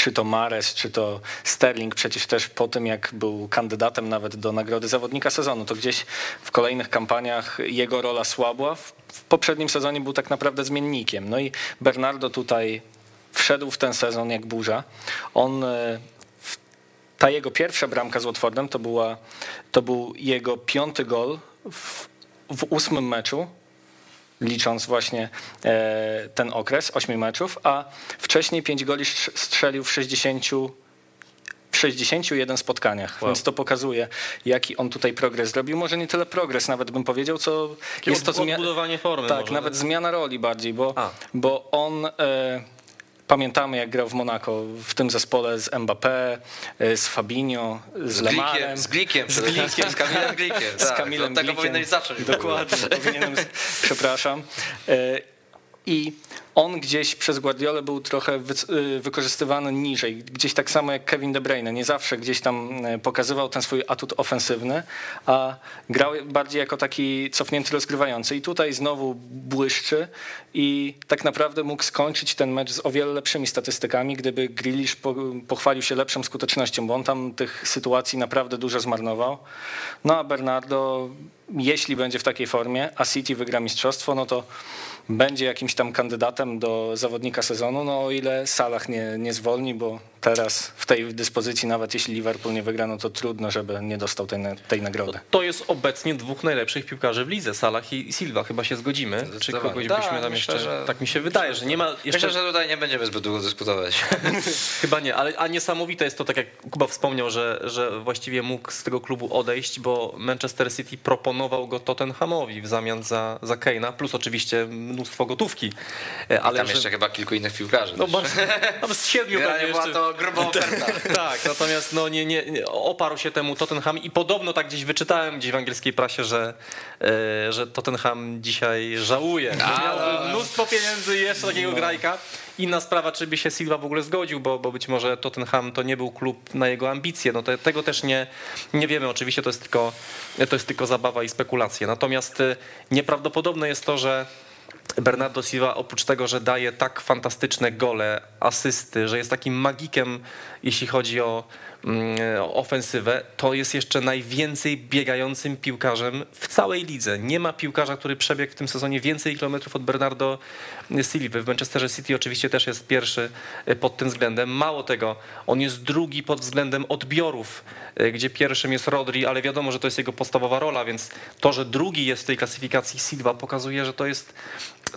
Speaker 3: czy to Mares, czy to Sterling, przecież też po tym jak był kandydatem nawet do nagrody zawodnika sezonu, to gdzieś w kolejnych kampaniach jego rola słabła. W poprzednim sezonie był tak naprawdę zmiennikiem. No i Bernardo tutaj wszedł w ten sezon jak burza. On e, ta jego pierwsza bramka z Watfordem to, była, to był jego piąty gol w, w ósmym meczu licząc właśnie e, ten okres, 8 meczów, a wcześniej 5 goli strzelił w 60 w 61 spotkaniach, wow. więc to pokazuje, jaki on tutaj progres zrobił. Może nie tyle progres, nawet bym powiedział, co
Speaker 4: Takie jest to zmiana. formy.
Speaker 3: Tak, nawet tak? zmiana roli bardziej, bo, bo on. E, Pamiętamy, jak grał w Monako w tym zespole z Mbappé, e, z Fabinho, z, z Lemarem.
Speaker 2: Z Glikiem, z Glikiem, z Kamilem Glikiem.
Speaker 3: Z tak, Kamilem
Speaker 2: Glikiem. Tego powinieneś zacząć.
Speaker 3: Dokładnie, powinienem, przepraszam. E, I on gdzieś przez Guardiolę był trochę y, wykorzystywany niżej, gdzieś tak samo jak Kevin De Bruyne. Nie zawsze gdzieś tam y, pokazywał ten swój atut ofensywny, a grał bardziej jako taki cofnięty rozgrywający. I tutaj znowu błyszczy i tak naprawdę mógł skończyć ten mecz z o wiele lepszymi statystykami, gdyby Grealish pochwalił się lepszą skutecznością, bo on tam tych sytuacji naprawdę dużo zmarnował. No a Bernardo, jeśli będzie w takiej formie, a City wygra mistrzostwo, no to będzie jakimś tam kandydatem do zawodnika sezonu, no o ile Salah nie, nie zwolni, bo teraz w tej dyspozycji, nawet jeśli Liverpool nie wygra, no to trudno, żeby nie dostał tej, tej nagrody.
Speaker 4: To jest obecnie dwóch najlepszych piłkarzy w lidze, Salah i Silva, chyba się zgodzimy. Czy kogoś tak, byśmy tam myślę, jeszcze... Że... Tak mi się wydaje, że nie ma
Speaker 2: jeszcze... Myślę, że tutaj nie będziemy zbyt długo dyskutować.
Speaker 4: chyba nie, ale a niesamowite jest to, tak jak Kuba wspomniał, że, że właściwie mógł z tego klubu odejść, bo Manchester City proponował go Tottenhamowi w zamian za, za Kane'a, plus oczywiście mnóstwo gotówki.
Speaker 2: E, ale I tam że... jeszcze chyba kilku innych piłkarzy.
Speaker 4: No, bardzo, no z siedmiu
Speaker 2: pewnie była oferta.
Speaker 4: tak, natomiast no, nie, nie, nie, oparł się temu Tottenham i podobno tak gdzieś wyczytałem gdzieś w angielskiej prasie, że, e, że Tottenham dzisiaj żałuje. Miał mnóstwo pieniędzy i jeszcze takiego no. grajka. Inna sprawa, czy by się Silva w ogóle zgodził, bo, bo być może Tottenham to nie był klub na jego ambicje. No to, tego też nie, nie wiemy. Oczywiście to jest, tylko, to jest tylko zabawa i spekulacje. Natomiast e, nieprawdopodobne jest to, że Bernardo Silva oprócz tego, że daje tak fantastyczne gole, asysty, że jest takim magikiem, jeśli chodzi o Mm, ofensywę, to jest jeszcze najwięcej biegającym piłkarzem w całej lidze. Nie ma piłkarza, który przebiegł w tym sezonie więcej kilometrów od Bernardo Silva. W Manchesterze City oczywiście też jest pierwszy e, pod tym względem. Mało tego, on jest drugi pod względem odbiorów, e, gdzie pierwszym jest Rodri, ale wiadomo, że to jest jego podstawowa rola, więc to, że drugi jest w tej klasyfikacji Silva pokazuje, że to jest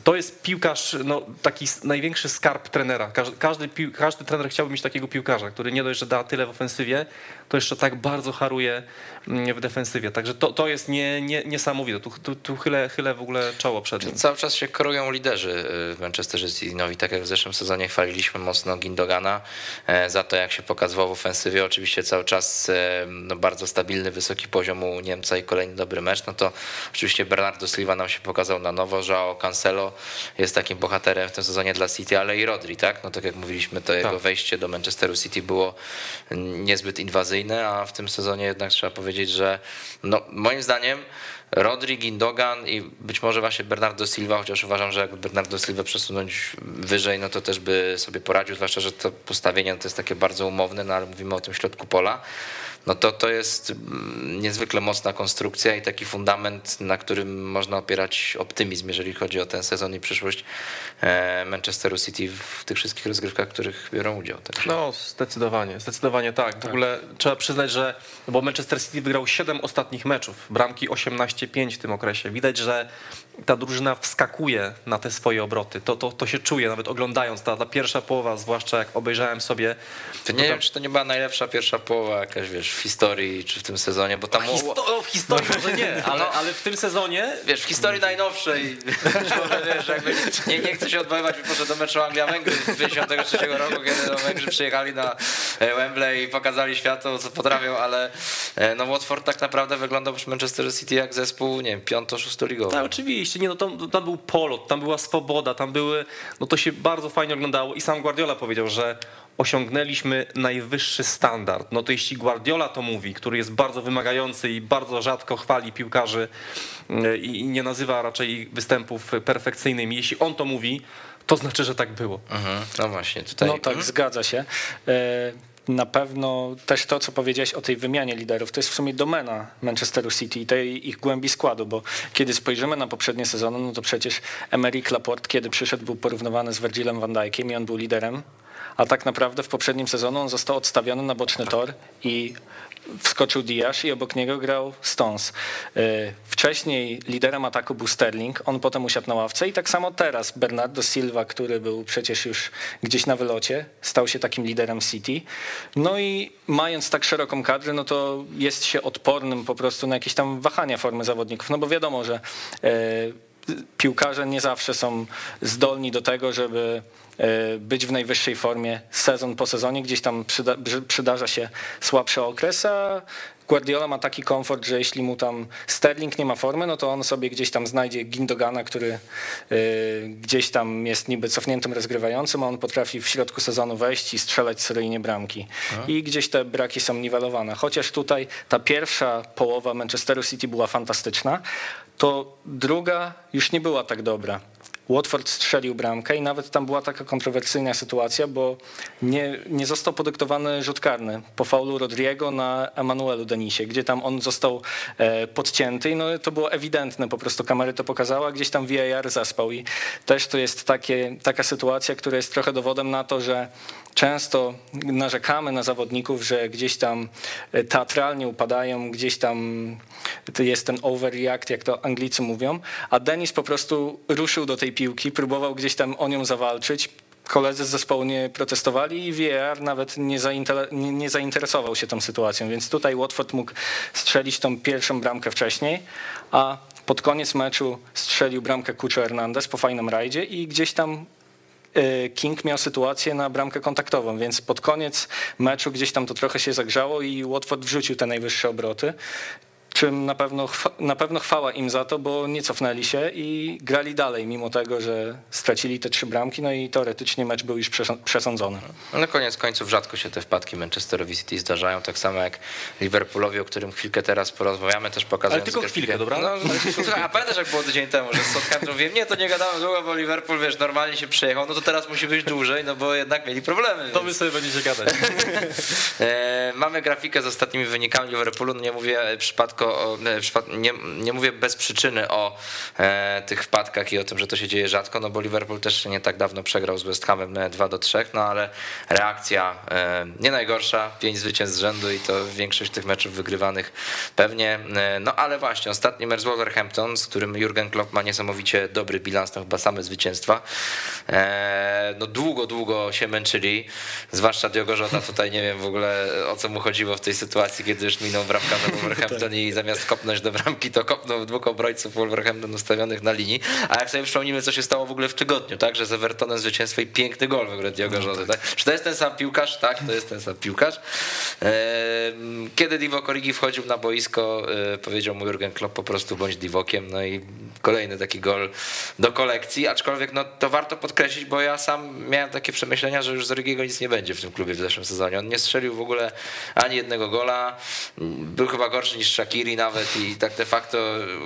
Speaker 4: to jest piłkarz, no, taki największy skarb trenera. Każdy, każdy, każdy trener chciałby mieć takiego piłkarza, który nie dość, że da tyle w ofensywie, to jeszcze tak bardzo haruje mm, w defensywie. Także to, to jest nie, nie, niesamowite. Tu, tu, tu chylę, chylę w ogóle czoło przed nim.
Speaker 2: Cały czas się kroją liderzy y, w Manchesterze City. No i tak jak w zeszłym sezonie chwaliliśmy mocno Gindogana e, za to, jak się pokazywał w ofensywie. Oczywiście cały czas e, no, bardzo stabilny, wysoki poziom u Niemca i kolejny dobry mecz. No to oczywiście Bernardo Silva nam się pokazał na nowo, że Cancelo jest takim bohaterem w tym sezonie dla City, ale i Rodri, tak? No tak jak mówiliśmy, to jego tak. wejście do Manchesteru City było niezbyt inwazyjne, a w tym sezonie jednak trzeba powiedzieć, że no, moim zdaniem Rodri, Gindogan i być może właśnie Bernardo Silva, chociaż uważam, że jakby Bernardo Silva przesunąć wyżej, no to też by sobie poradził, zwłaszcza, że to postawienie to jest takie bardzo umowne, no ale mówimy o tym środku pola no to to jest mm, niezwykle mocna konstrukcja i taki fundament, na którym można opierać optymizm, jeżeli chodzi o ten sezon i przyszłość e, Manchesteru City w tych wszystkich rozgrywkach, w których biorą udział.
Speaker 4: Także. No, zdecydowanie, zdecydowanie tak. W tak. ogóle trzeba przyznać, że bo Manchester City wygrał 7 ostatnich meczów, bramki 18-5 w tym okresie. Widać, że ta drużyna wskakuje na te swoje obroty. To, to, to się czuje, nawet oglądając. Ta, ta pierwsza połowa, zwłaszcza jak obejrzałem sobie.
Speaker 2: To nie wiem, czy to nie była najlepsza pierwsza połowa jakaś, wiesz, w historii, czy w tym sezonie, bo tam...
Speaker 4: Histo w historii może nie, ale, no. ale w tym sezonie...
Speaker 2: Wiesz, w historii najnowszej, wiesz, jakby, nie, nie chcę się odwoływać, może do meczu Anglia-Węgry z 1953 roku, kiedy Węgrzy przyjechali na e, Wembley i pokazali światu, co potrafią, ale e, no Watford tak naprawdę wyglądał w Manchester City jak zespół, nie wiem, piąto-szóstoligowy.
Speaker 4: Tak, oczywiście, nie, no tam, tam był polot, tam była swoboda, tam były, no to się bardzo fajnie oglądało i sam Guardiola powiedział, że osiągnęliśmy najwyższy standard. No to jeśli Guardiola to mówi, który jest bardzo wymagający i bardzo rzadko chwali piłkarzy e, i nie nazywa raczej ich występów perfekcyjnymi, jeśli on to mówi, to znaczy, że tak było.
Speaker 2: Mhm. No właśnie, tutaj.
Speaker 3: No tak, mhm. zgadza się. Na pewno też to, co powiedziałeś o tej wymianie liderów, to jest w sumie domena Manchesteru City i tej ich głębi składu, bo kiedy spojrzymy na poprzednie sezony, no to przecież Emerick Laporte, kiedy przyszedł, był porównywany z Virgilem van Dijkiem i on był liderem, a tak naprawdę w poprzednim sezonie on został odstawiony na boczny tor i wskoczył Diaz i obok niego grał Stones. E, wcześniej liderem ataku był Sterling, on potem usiadł na ławce i tak samo teraz Bernardo Silva, który był przecież już gdzieś na wylocie, stał się takim liderem City. No i mając tak szeroką kadrę, no to jest się odpornym po prostu na jakieś tam wahania formy zawodników, no bo wiadomo, że e, piłkarze nie zawsze są zdolni do tego, żeby być w najwyższej formie sezon po sezonie, gdzieś tam przyda, przydarza się słabszy okres, a Guardiola ma taki komfort, że jeśli mu tam Sterling nie ma formy, no to on sobie gdzieś tam znajdzie Gindogana, który y, gdzieś tam jest niby cofniętym rozgrywającym, a on potrafi w środku sezonu wejść i strzelać seryjnie bramki. A? I gdzieś te braki są niwelowane. Chociaż tutaj ta pierwsza połowa Manchesteru City była fantastyczna, to druga już nie była tak dobra. Watford strzelił bramkę i nawet tam była taka kontrowersyjna sytuacja, bo nie, nie został podyktowany rzut karny po faulu Rodriego na Emanuelu Denisie, gdzie tam on został e, podcięty. I no, to było ewidentne, po prostu kamery to pokazała, gdzieś tam VAR zaspał i też to jest takie, taka sytuacja, która jest trochę dowodem na to, że często narzekamy na zawodników, że gdzieś tam e, teatralnie upadają, gdzieś tam jest ten overreact, jak to Anglicy mówią, a Denis po prostu ruszył do tej piłki, próbował gdzieś tam o nią zawalczyć, koledzy z zespołu nie protestowali i VAR nawet nie, nie, nie, zainteresował się tą sytuacją, więc tutaj Watford mógł strzelić tą pierwszą bramkę wcześniej, a pod koniec meczu strzelił bramkę Cucho Hernandez po fajnym rajdzie i gdzieś tam King miał sytuację na bramkę kontaktową, więc pod koniec meczu gdzieś tam to trochę się zagrzało i Watford wrzucił te najwyższe obroty czym na pewno, na pewno chwała im za to, bo nie cofnęli się i grali dalej, mimo tego, że stracili te trzy bramki, no i teoretycznie mecz był już przesądzony.
Speaker 2: No koniec końców rzadko się te wpadki Manchesterowi City zdarzają, tak samo jak Liverpoolowi, o którym chwilkę teraz porozmawiamy, też pokazując...
Speaker 4: Ale tylko chwilkę, dobra? No,
Speaker 2: a pamiętasz jak było tydzień temu, że z Southampton wiem, nie, to nie gadamy długo, bo Liverpool, wiesz, normalnie się przejechał, no to teraz musi być dłużej, no bo jednak mieli problemy.
Speaker 4: To wy sobie będziecie gadać.
Speaker 2: e, mamy grafikę z ostatnimi wynikami Liverpoolu, no nie mówię przypadku o, nie, nie mówię bez przyczyny o e, tych wpadkach i o tym, że to się dzieje rzadko, no bo Liverpool też nie tak dawno przegrał z West Hamem 2 do 3, no ale reakcja e, nie najgorsza, pięć zwycięstw z rzędu i to większość tych meczów wygrywanych pewnie, e, no ale właśnie ostatni mecz z Wolverhampton, z którym Jurgen Klopp ma niesamowicie dobry bilans, no chyba same zwycięstwa, e, no długo, długo się męczyli, zwłaszcza Diogo Jota, tutaj nie wiem w ogóle o co mu chodziło w tej sytuacji, kiedy już minął bramkarza Wolverhampton i zamiast kopnąć do bramki, to kopnął dwóch obrońców Wolverhampton ustawionych na linii. A jak sobie przypomnimy, co się stało w ogóle w tygodniu, tak? Że z Evertonem zwycięstwo i piękny gol w ogóle Diogo Jota, tak? Czy to jest ten sam piłkarz? Tak, to jest ten sam piłkarz. Kiedy Divo Origi wchodził na boisko, e, powiedział mu Jurgen Klopp po prostu bądź Divokiem, no i kolejny taki gol do kolekcji, aczkolwiek no, to warto podkreślić, bo ja sam miałem takie przemyślenia, że już z Origiego nic nie będzie w tym klubie w zeszłym sezonie. On nie strzelił w ogóle ani jednego gola, był chyba gorszy niż Shakiri nawet i tak de facto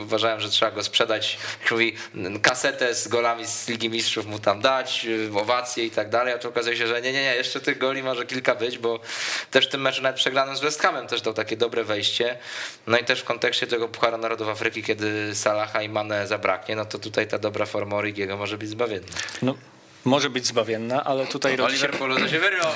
Speaker 2: uważałem, że trzeba go sprzedać. Mówi, kasetę z golami z Ligi Mistrzów mu tam dać, owacje i tak dalej, a tu okazuje się, że nie, nie, nie, jeszcze tych goli może kilka być, bo też w tym meczu nawet przegranym z West Hamem też dał takie dobre wejście. No i też w kontekście tego Pucharu Narodów Afryki, kiedy Salaha i Mane zabraknie, no to tutaj ta dobra forma Origiego może być zbawienna.
Speaker 3: No może być zbawienna, ale tutaj
Speaker 2: no, rodzi się... To się wyrwał.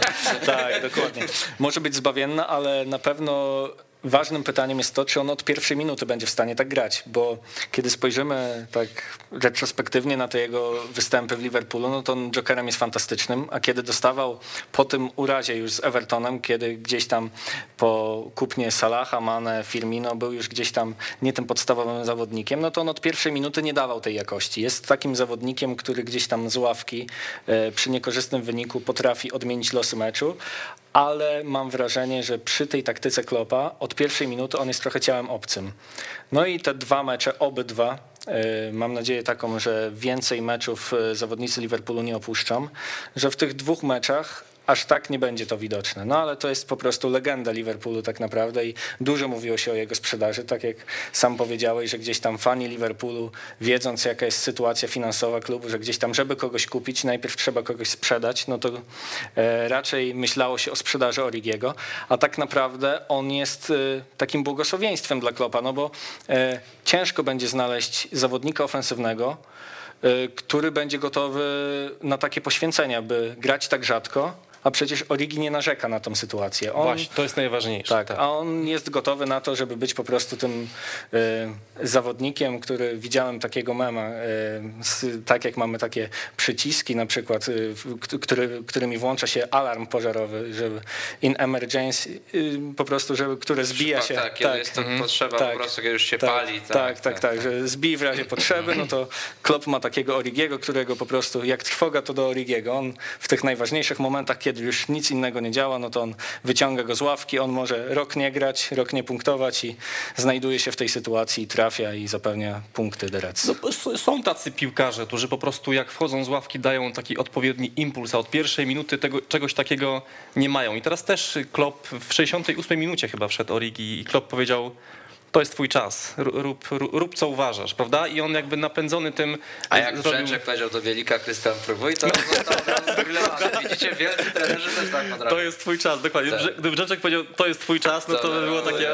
Speaker 3: tak, dokładnie. Może być zbawienna, ale na pewno ważnym pytaniem jest to, czy on od pierwszej minuty będzie w stanie tak grać, bo kiedy spojrzymy tak retrospektywnie na te jego występy w Liverpoolu, no to on jokerem jest fantastycznym, a kiedy dostawał po tym urazie już z Evertonem, kiedy gdzieś tam po kupnie Salaha, Mane, Firmino był już gdzieś tam nie tym podstawowym zawodnikiem, no to on od pierwszej minuty nie dawał tej jakości. Jest takim zawodnikiem, który gdzieś tam z ławki e, przy niekorzystnym wyniku potrafi odmienić losy meczu, ale mam wrażenie, że przy tej taktyce Klopa od pierwszej minuty on jest trochę ciałem obcym. No i te dwa mecze, obydwa, e, mam nadzieję taką, że więcej meczów e, zawodnicy Liverpoolu nie opuszczą, że w tych dwóch meczach aż tak nie będzie to widoczne. No ale to jest po prostu legenda Liverpoolu tak naprawdę i dużo mówiło się o jego sprzedaży, tak jak sam powiedziałeś, że gdzieś tam fani Liverpoolu, wiedząc jaka jest sytuacja finansowa klubu, że gdzieś tam, żeby kogoś kupić, najpierw trzeba kogoś sprzedać, no to e, raczej myślało się o sprzedaży Origiego, a tak naprawdę on jest e, takim błogosławieństwem dla Klopa, no bo e, ciężko będzie znaleźć zawodnika ofensywnego, który będzie gotowy na takie poświęcenia, by grać tak rzadko, a przecież Origi nie narzeka na tą sytuację.
Speaker 4: On, Właśnie, to jest najważniejsze.
Speaker 3: Tak, tak, a on jest gotowy na to, żeby być po prostu tym y, zawodnikiem, który widziałem takiego mema, y, tak jak mamy takie przyciski na przykład, y, który, którymi włącza się alarm pożarowy, żeby in emergency, po prostu, żeby, które zbija się.
Speaker 2: Tak, kiedy tak, jest to mhm. potrzeba tak, po prostu, kiedy już się
Speaker 3: tak,
Speaker 2: pali.
Speaker 3: Tak, tak, tak, tak, że zbij w razie potrzeby, no to Klopp ma takiego Origiego, którego po prostu jak trwoga to do Origiego. On w tych najważniejszych momentach, kiedy już nic innego nie działa, no to on wyciąga go z ławki, on może rok nie grać, rok nie punktować i znajduje się w tej sytuacji, trafia i zapewnia punkty Derec.
Speaker 4: No, są tacy piłkarze, którzy po prostu jak wchodzą z ławki dają taki odpowiedni impuls, a od pierwszej minuty tego, czegoś takiego nie mają. I teraz też Klopp w 68 minucie chyba wszedł Origi i Klopp powiedział to jest twój czas, rób, rób, rób, co uważasz, prawda? I on jakby napędzony tym...
Speaker 2: A jak zrobił... Brzęczek powiedział do Wielika, Krystian próbuj, to, to Widzicie, wielcy trenerzy też tak potrafią.
Speaker 4: To jest twój czas, dokładnie. Tak. Gdyby Brzęczek powiedział, to jest twój czas, no to by było takie...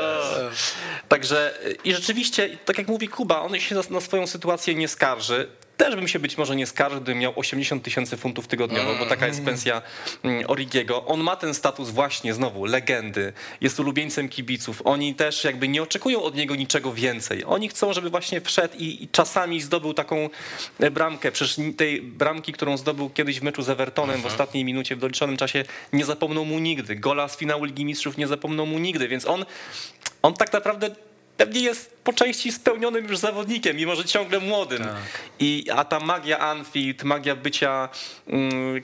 Speaker 4: Także i rzeczywiście, tak jak mówi Kuba, on się na, na swoją sytuację nie skarży też bym się być może nie skarżył, gdybym miał 80 tysięcy funtów tygodniowo, bo taka jest mm. pensja mm, Origiego. On ma ten status właśnie znowu legendy, jest ulubieńcem kibiców. Oni też jakby nie oczekują od niego niczego więcej. Oni chcą, żeby właśnie wszedł i, czasami zdobył taką e, bramkę. Przecież tej bramki, którą zdobył kiedyś w meczu z Evertonem w ostatniej minucie, w doliczonym czasie, nie zapomną mu nigdy. Gola z finału Ligi Mistrzów nie zapomną mu nigdy, więc on, on tak naprawdę pewnie jest po części spełnionym już zawodnikiem, mimo że ciągle młodym. Tak. I, a ta magia Anfield, magia bycia, mm,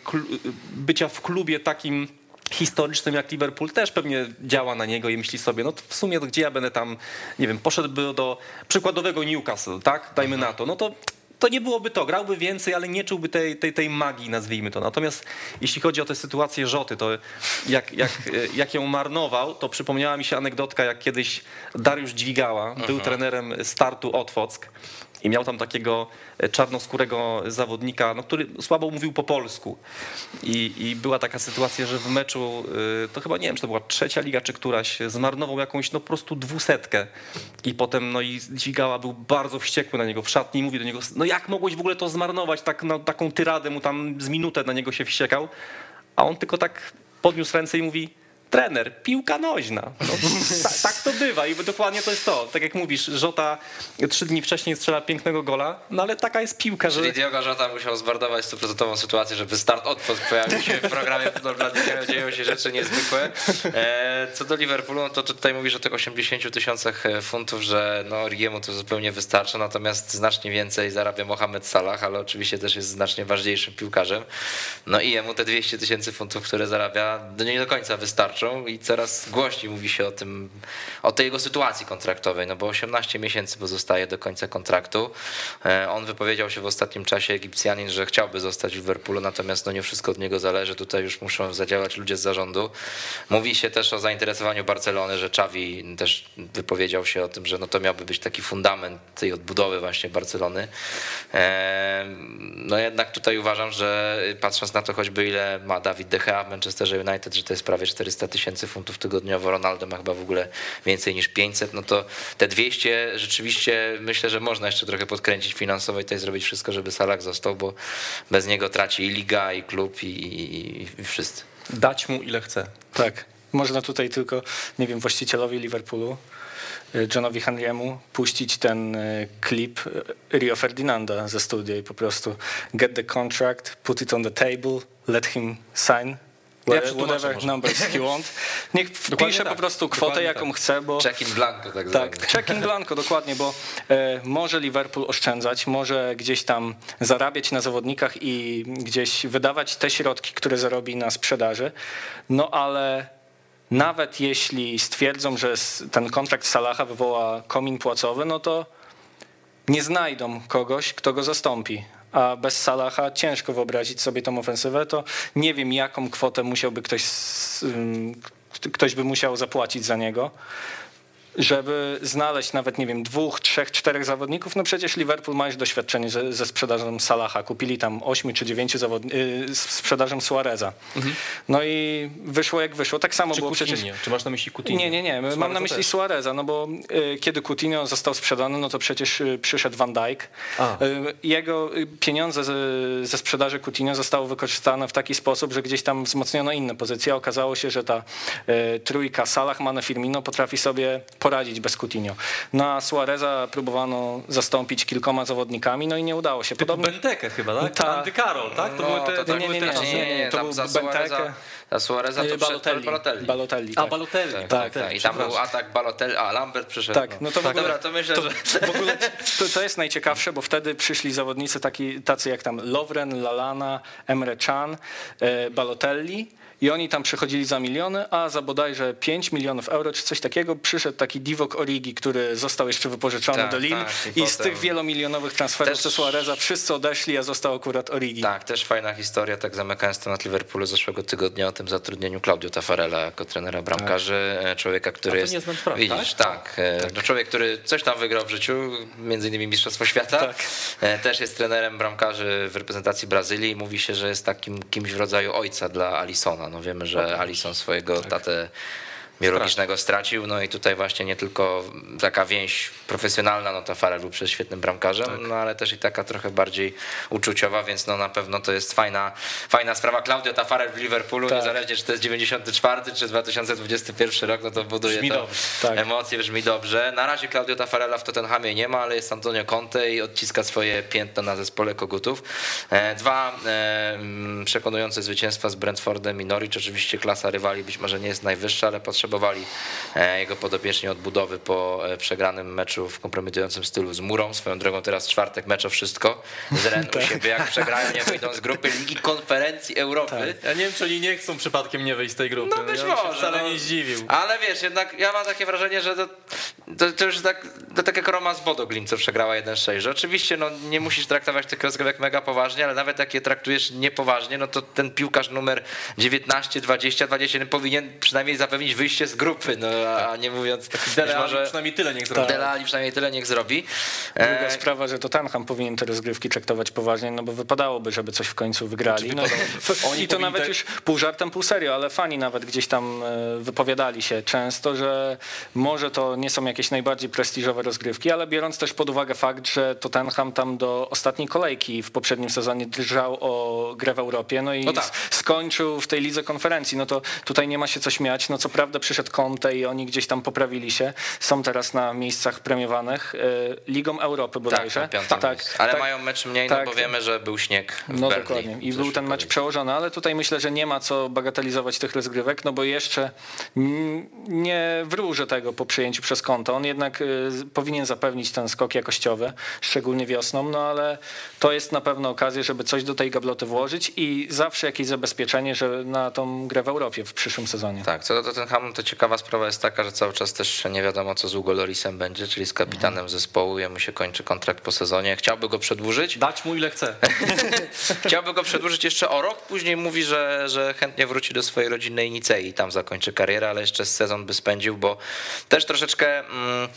Speaker 4: bycia w klubie takim historycznym jak Liverpool też pewnie działa na niego i myśli sobie, no to w sumie gdzie ja będę tam, nie wiem, poszedłby do przykładowego Newcastle, tak, dajmy mhm. na to, no to to nie byłoby to. Grałby więcej, ale nie czułby tej, tej, tej magii, nazwijmy to. Natomiast jeśli chodzi o tę sytuację Rzoty, to jak, jak, jak ją marnował, to przypomniała mi się anegdotka, jak kiedyś Dariusz Dźwigała był Aha. trenerem startu Otwock i miał tam takiego e, czarnoskórego zawodnika, no, który słabo mówił po polsku. I, I, była taka sytuacja, że w meczu, e, to chyba nie wiem, czy to była trzecia liga, czy któraś, zmarnował jakąś no po prostu dwusetkę. I potem no i Dźwigała był bardzo wściekły na niego w szatni i mówi do niego, no jak mogłeś w ogóle to zmarnować, tak, no, taką tyradę mu tam z minutę na niego się wściekał. A on tylko tak podniósł ręce i mówi, trener, piłka noźna. No, tak, tak, to bywa i dokładnie to jest to. Tak jak mówisz, Żota trzy dni wcześniej strzela pięknego gola, no ale taka jest piłka,
Speaker 2: że... Czyli Diogo Żota musiał zbardować stuprocentową sytuację, żeby start odpust pojawił się w programie Futbolbladnika, dzieją się rzeczy niezwykłe. E, co do Liverpoolu, no to tutaj mówisz o tych 80 tysiącach e, funtów, że no Rigiemu to zupełnie wystarcza, natomiast znacznie więcej zarabia Mohamed Salah, ale oczywiście też jest znacznie ważniejszym piłkarzem. No i jemu te 200 tysięcy funtów, które zarabia, nie do końca i coraz głośniej mówi się o tym, o tej jego sytuacji kontraktowej, no bo 18 miesięcy pozostaje do końca kontraktu. E, on wypowiedział się w ostatnim czasie Egipcjanin, że chciałby zostać w Liverpoolu, natomiast no nie wszystko od niego zależy. Tutaj już muszą zadziałać ludzie z zarządu. Mówi się też o zainteresowaniu Barcelony, że Xavi też wypowiedział się o tym, że no to miałby być taki fundament tej odbudowy właśnie Barcelony. E, no jednak tutaj uważam, że patrząc na to choćby ile ma Dawid De Gea w Manchesterze United, że to jest prawie 400 tysięcy funtów tygodniowo, Ronaldo ma chyba w ogóle więcej niż 500, no to te 200 rzeczywiście myślę, że można jeszcze trochę podkręcić finansowo i tutaj zrobić wszystko, żeby Salah został, bo bez niego traci i liga, i klub, i, i, i wszyscy.
Speaker 4: Dać mu ile chce.
Speaker 3: Tak. Można tutaj tylko, nie wiem, właścicielowi Liverpoolu, e, Johnowi Henry'emu puścić ten e, klip e, Rio Ferdinanda ze studia i po prostu get the contract, put it on the table, let him sign ja whatever numbers he want. Niech wpisze tak. po prostu kwotę, jaką tak. chce, bo...
Speaker 2: Check in blanco tak
Speaker 3: Tak, check in blanco, dokładnie, bo e, może Liverpool oszczędzać, może gdzieś tam zarabiać na zawodnikach i gdzieś wydawać te środki, które zarobi na sprzedaży, no ale nawet jeśli stwierdzą, że ten kontrakt Salaha wywoła komin płacowy, no to nie znajdą kogoś, kto go zastąpi a bez Salaha ciężko wyobrazić sobie tą ofensywę, to nie wiem jaką kwotę musiałby ktoś, ktoś by musiał zapłacić za niego żeby znaleźć nawet, nie wiem, dwóch, trzech, czterech zawodników, no przecież Liverpool ma już doświadczenie ze, ze sprzedażą Salaha. Kupili tam ośmiu czy dziewięciu zawodników, z sprzedażą Suareza. Mhm. No i wyszło jak wyszło. Tak samo
Speaker 4: czy
Speaker 3: było
Speaker 4: Coutinho?
Speaker 3: przecież...
Speaker 4: Czy masz na myśli Coutinho?
Speaker 3: Nie, nie, nie. Suareza Mam na myśli też. Suareza, no bo y, kiedy Coutinho został sprzedany, no to przecież y, przyszedł Van Dijk. Y, jego y, pieniądze ze, ze sprzedaży Coutinho zostały wykorzystane w taki sposób, że gdzieś tam wzmocniono inne pozycje. Okazało się, że ta y, trójka Salah, Mane, Firmino potrafi sobie poradzić bez Coutinho. No a Suareza próbowano zastąpić kilkoma zawodnikami, no i nie udało się.
Speaker 4: Podobnie... Benteke chyba, tak? Ta... Andy Carroll, tak?
Speaker 2: To no, były te, to, to nie, nie, nie, nie, nie, nie, to był Benteke. Za Suareza to
Speaker 3: Balotelli. Balotelli. Balotelli
Speaker 4: tak. A, Balotelli.
Speaker 2: Tak, tak, tak. I tam był atak Balotelli, a Lambert przyszedł.
Speaker 3: Tak, no to w ogóle, Dobra, to myślę, to, że... W ogóle to, to jest najciekawsze, bo wtedy przyszli zawodnicy taki, tacy jak tam Lovren, Lalana, Emre Can, e, Balotelli i oni tam przychodzili za miliony, a za bodajże 5 milionów euro czy coś takiego przyszedł taki Divok Origi, który został jeszcze wypożyczony tak, do Lille tak, i, i z tych wielomilionowych transferów też... Suareza wszyscy odeszli, a został akurat Origi.
Speaker 2: Tak, też fajna historia, tak zamykając temat Liverpoolu zeszłego tygodnia o tym zatrudnieniu Claudio Tafarella jako trenera bramkarzy, tak. człowieka, który jest...
Speaker 4: Nie znam spraw,
Speaker 2: widzisz, tak? Tak, e, tak. No, człowiek, który coś tam wygrał w życiu, między innymi Mistrzostwo Świata, tak. E, też jest trenerem bramkarzy w reprezentacji Brazylii i mówi się, że jest takim kimś w rodzaju ojca dla Alisona. No wiemy, że Alison swojego tak. tatę biologicznego stracił. No i tutaj właśnie nie tylko taka więź profesjonalna, no to Farrell był przez świetnym bramkarzem, tak. no ale też i taka trochę bardziej uczuciowa, więc no na pewno to jest fajna, fajna sprawa. Claudio Tafarel w Liverpoolu, tak. niezależnie czy to jest 94 czy 2021 rok, no to buduje brzmi to tak. emocje, brzmi dobrze. Na razie Claudio Tafarela w Tottenhamie nie ma, ale jest Antonio Conte i odciska swoje piętno na zespole Kogutów. E, dwa e, przekonujące zwycięstwa z Brentfordem i Norwich, oczywiście klasa rywali być może nie jest najwyższa, ale potrzeba potrzebowali e, jego podopieczni odbudowy po e, przegranym meczu w kompromitującym stylu z Murą. Swoją drogą teraz czwartek mecz o wszystko. Z Ren u tak. siebie, jak przegrają, nie wyjdą z grupy Ligi Konferencji Europy.
Speaker 4: Tak. Ja nie wiem, czy oni nie chcą przypadkiem nie wyjść z tej grupy.
Speaker 2: No być ja może.
Speaker 4: wcale no. nie zdziwił.
Speaker 2: Ale wiesz, jednak ja mam takie wrażenie, że to, to, to już tak, to tak jak Roma z Bodo Glim, co przegrała 1-6, że oczywiście no, nie musisz traktować tych rozgrywek mega poważnie, ale nawet jak je traktujesz niepoważnie, no to ten piłkarz numer 19, 20, 21 powinien przynajmniej zapewnić wyjście z grupy, no a nie mówiąc...
Speaker 4: Dele może przynajmniej tyle niech zrobi.
Speaker 2: Dele Ali przynajmniej tyle niech zrobi.
Speaker 3: Druga e... sprawa, że to Tottenham powinien te rozgrywki traktować poważnie, no bo wypadałoby, żeby coś w końcu wygrali. No, I to nawet te... już pół żartem, pół serio, ale fani nawet gdzieś tam e, wypowiadali się często, że może to nie są jakieś najbardziej prestiżowe rozgrywki, ale biorąc też pod uwagę fakt, że Tottenham tam do ostatniej kolejki w poprzednim sezonie drżał o grę w Europie, no i no tak. skończył w tej lidze konferencji, no to tutaj nie ma się co śmiać. No co prawda przyszedł Conte i oni gdzieś tam poprawili się. Są teraz na miejscach premiowanych e, Ligą Europy bodajże.
Speaker 2: Tak, tak, tak ale tak, mają mecz mniej, no tak, bo wiemy, że był śnieg w
Speaker 3: No dokładnie. I był ten mecz przełożony, ale tutaj myślę, że nie ma co bagatelizować tych rozgrywek, no bo jeszcze nie wróżę tego po przyjęciu przez konto. On jednak e, powinien zapewnić ten skok jakościowy, szczególnie wiosną, no ale to jest na pewno okazja, żeby coś do tej gabloty włożyć i zawsze jakieś zabezpieczenie, że na tą grę w Europie w przyszłym sezonie.
Speaker 2: Tak, co do Tottenhamu, to ciekawa sprawa jest taka, że cały czas też nie wiadomo, co z Hugo Lorisem będzie, czyli z kapitanem zespołu. Jemu się kończy kontrakt po sezonie. Chciałby go przedłużyć.
Speaker 4: Dać mu ile chce.
Speaker 2: Chciałby go przedłużyć jeszcze o rok. Później mówi, że, że chętnie wróci do swojej rodzinnej Nicei i tam zakończy karierę, ale jeszcze sezon by spędził, bo też troszeczkę mm,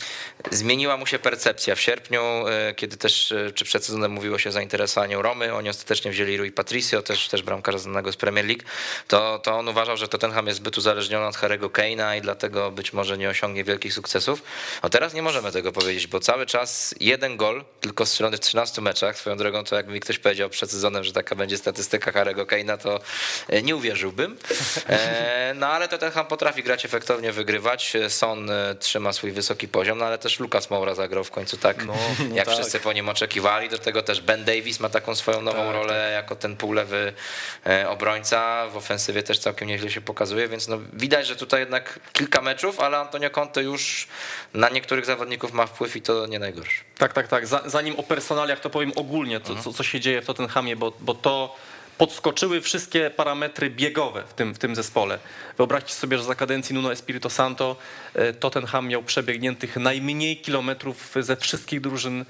Speaker 2: zmieniła mu się percepcja. W sierpniu, e, kiedy też, e, czy przed sezonem mówiło się o zainteresowaniu Romy, oni ostatecznie wzięli Rui Patricio, też, też bramkarza znanego z Premier League, to, to on uważał, że Tottenham jest zbyt uzależniony od Harry'ego I dlatego być może nie osiągnie wielkich sukcesów. No teraz nie możemy tego powiedzieć, bo cały czas jeden gol, tylko strzelony w 13 meczach. Swoją drogą to jakby mi ktoś powiedział przed sezonem, że taka będzie statystyka Harry'ego Kane'a, to e, nie uwierzyłbym. E, no ale Tottenham potrafi grać efektownie, wygrywać. Son e, trzyma swój wysoki poziom, no ale też Lucas Moura zagrał w końcu tak, no, no jak tak. wszyscy po nim oczekiwali. Do tego też Ben Davis ma taką swoją nową tak, rolę tak. jako ten półlewy obrońca. W ofensywie też całkiem nieźle się pokazuje, więc no widać, że tutaj jednak kilka meczów, ale Antonio Conte już na niektórych zawodników ma wpływ i to nie najgorszy.
Speaker 4: Tak, tak, tak. Zanim o personaliach to powiem ogólnie, to, mhm. co, co się dzieje w Tottenhamie, bo, bo to podskoczyły wszystkie parametry biegowe w tym, w tym zespole. Wyobraźcie sobie, że za kadencji Nuno Espirito Santo e, Tottenham miał przebiegniętych najmniej kilometrów ze wszystkich drużyn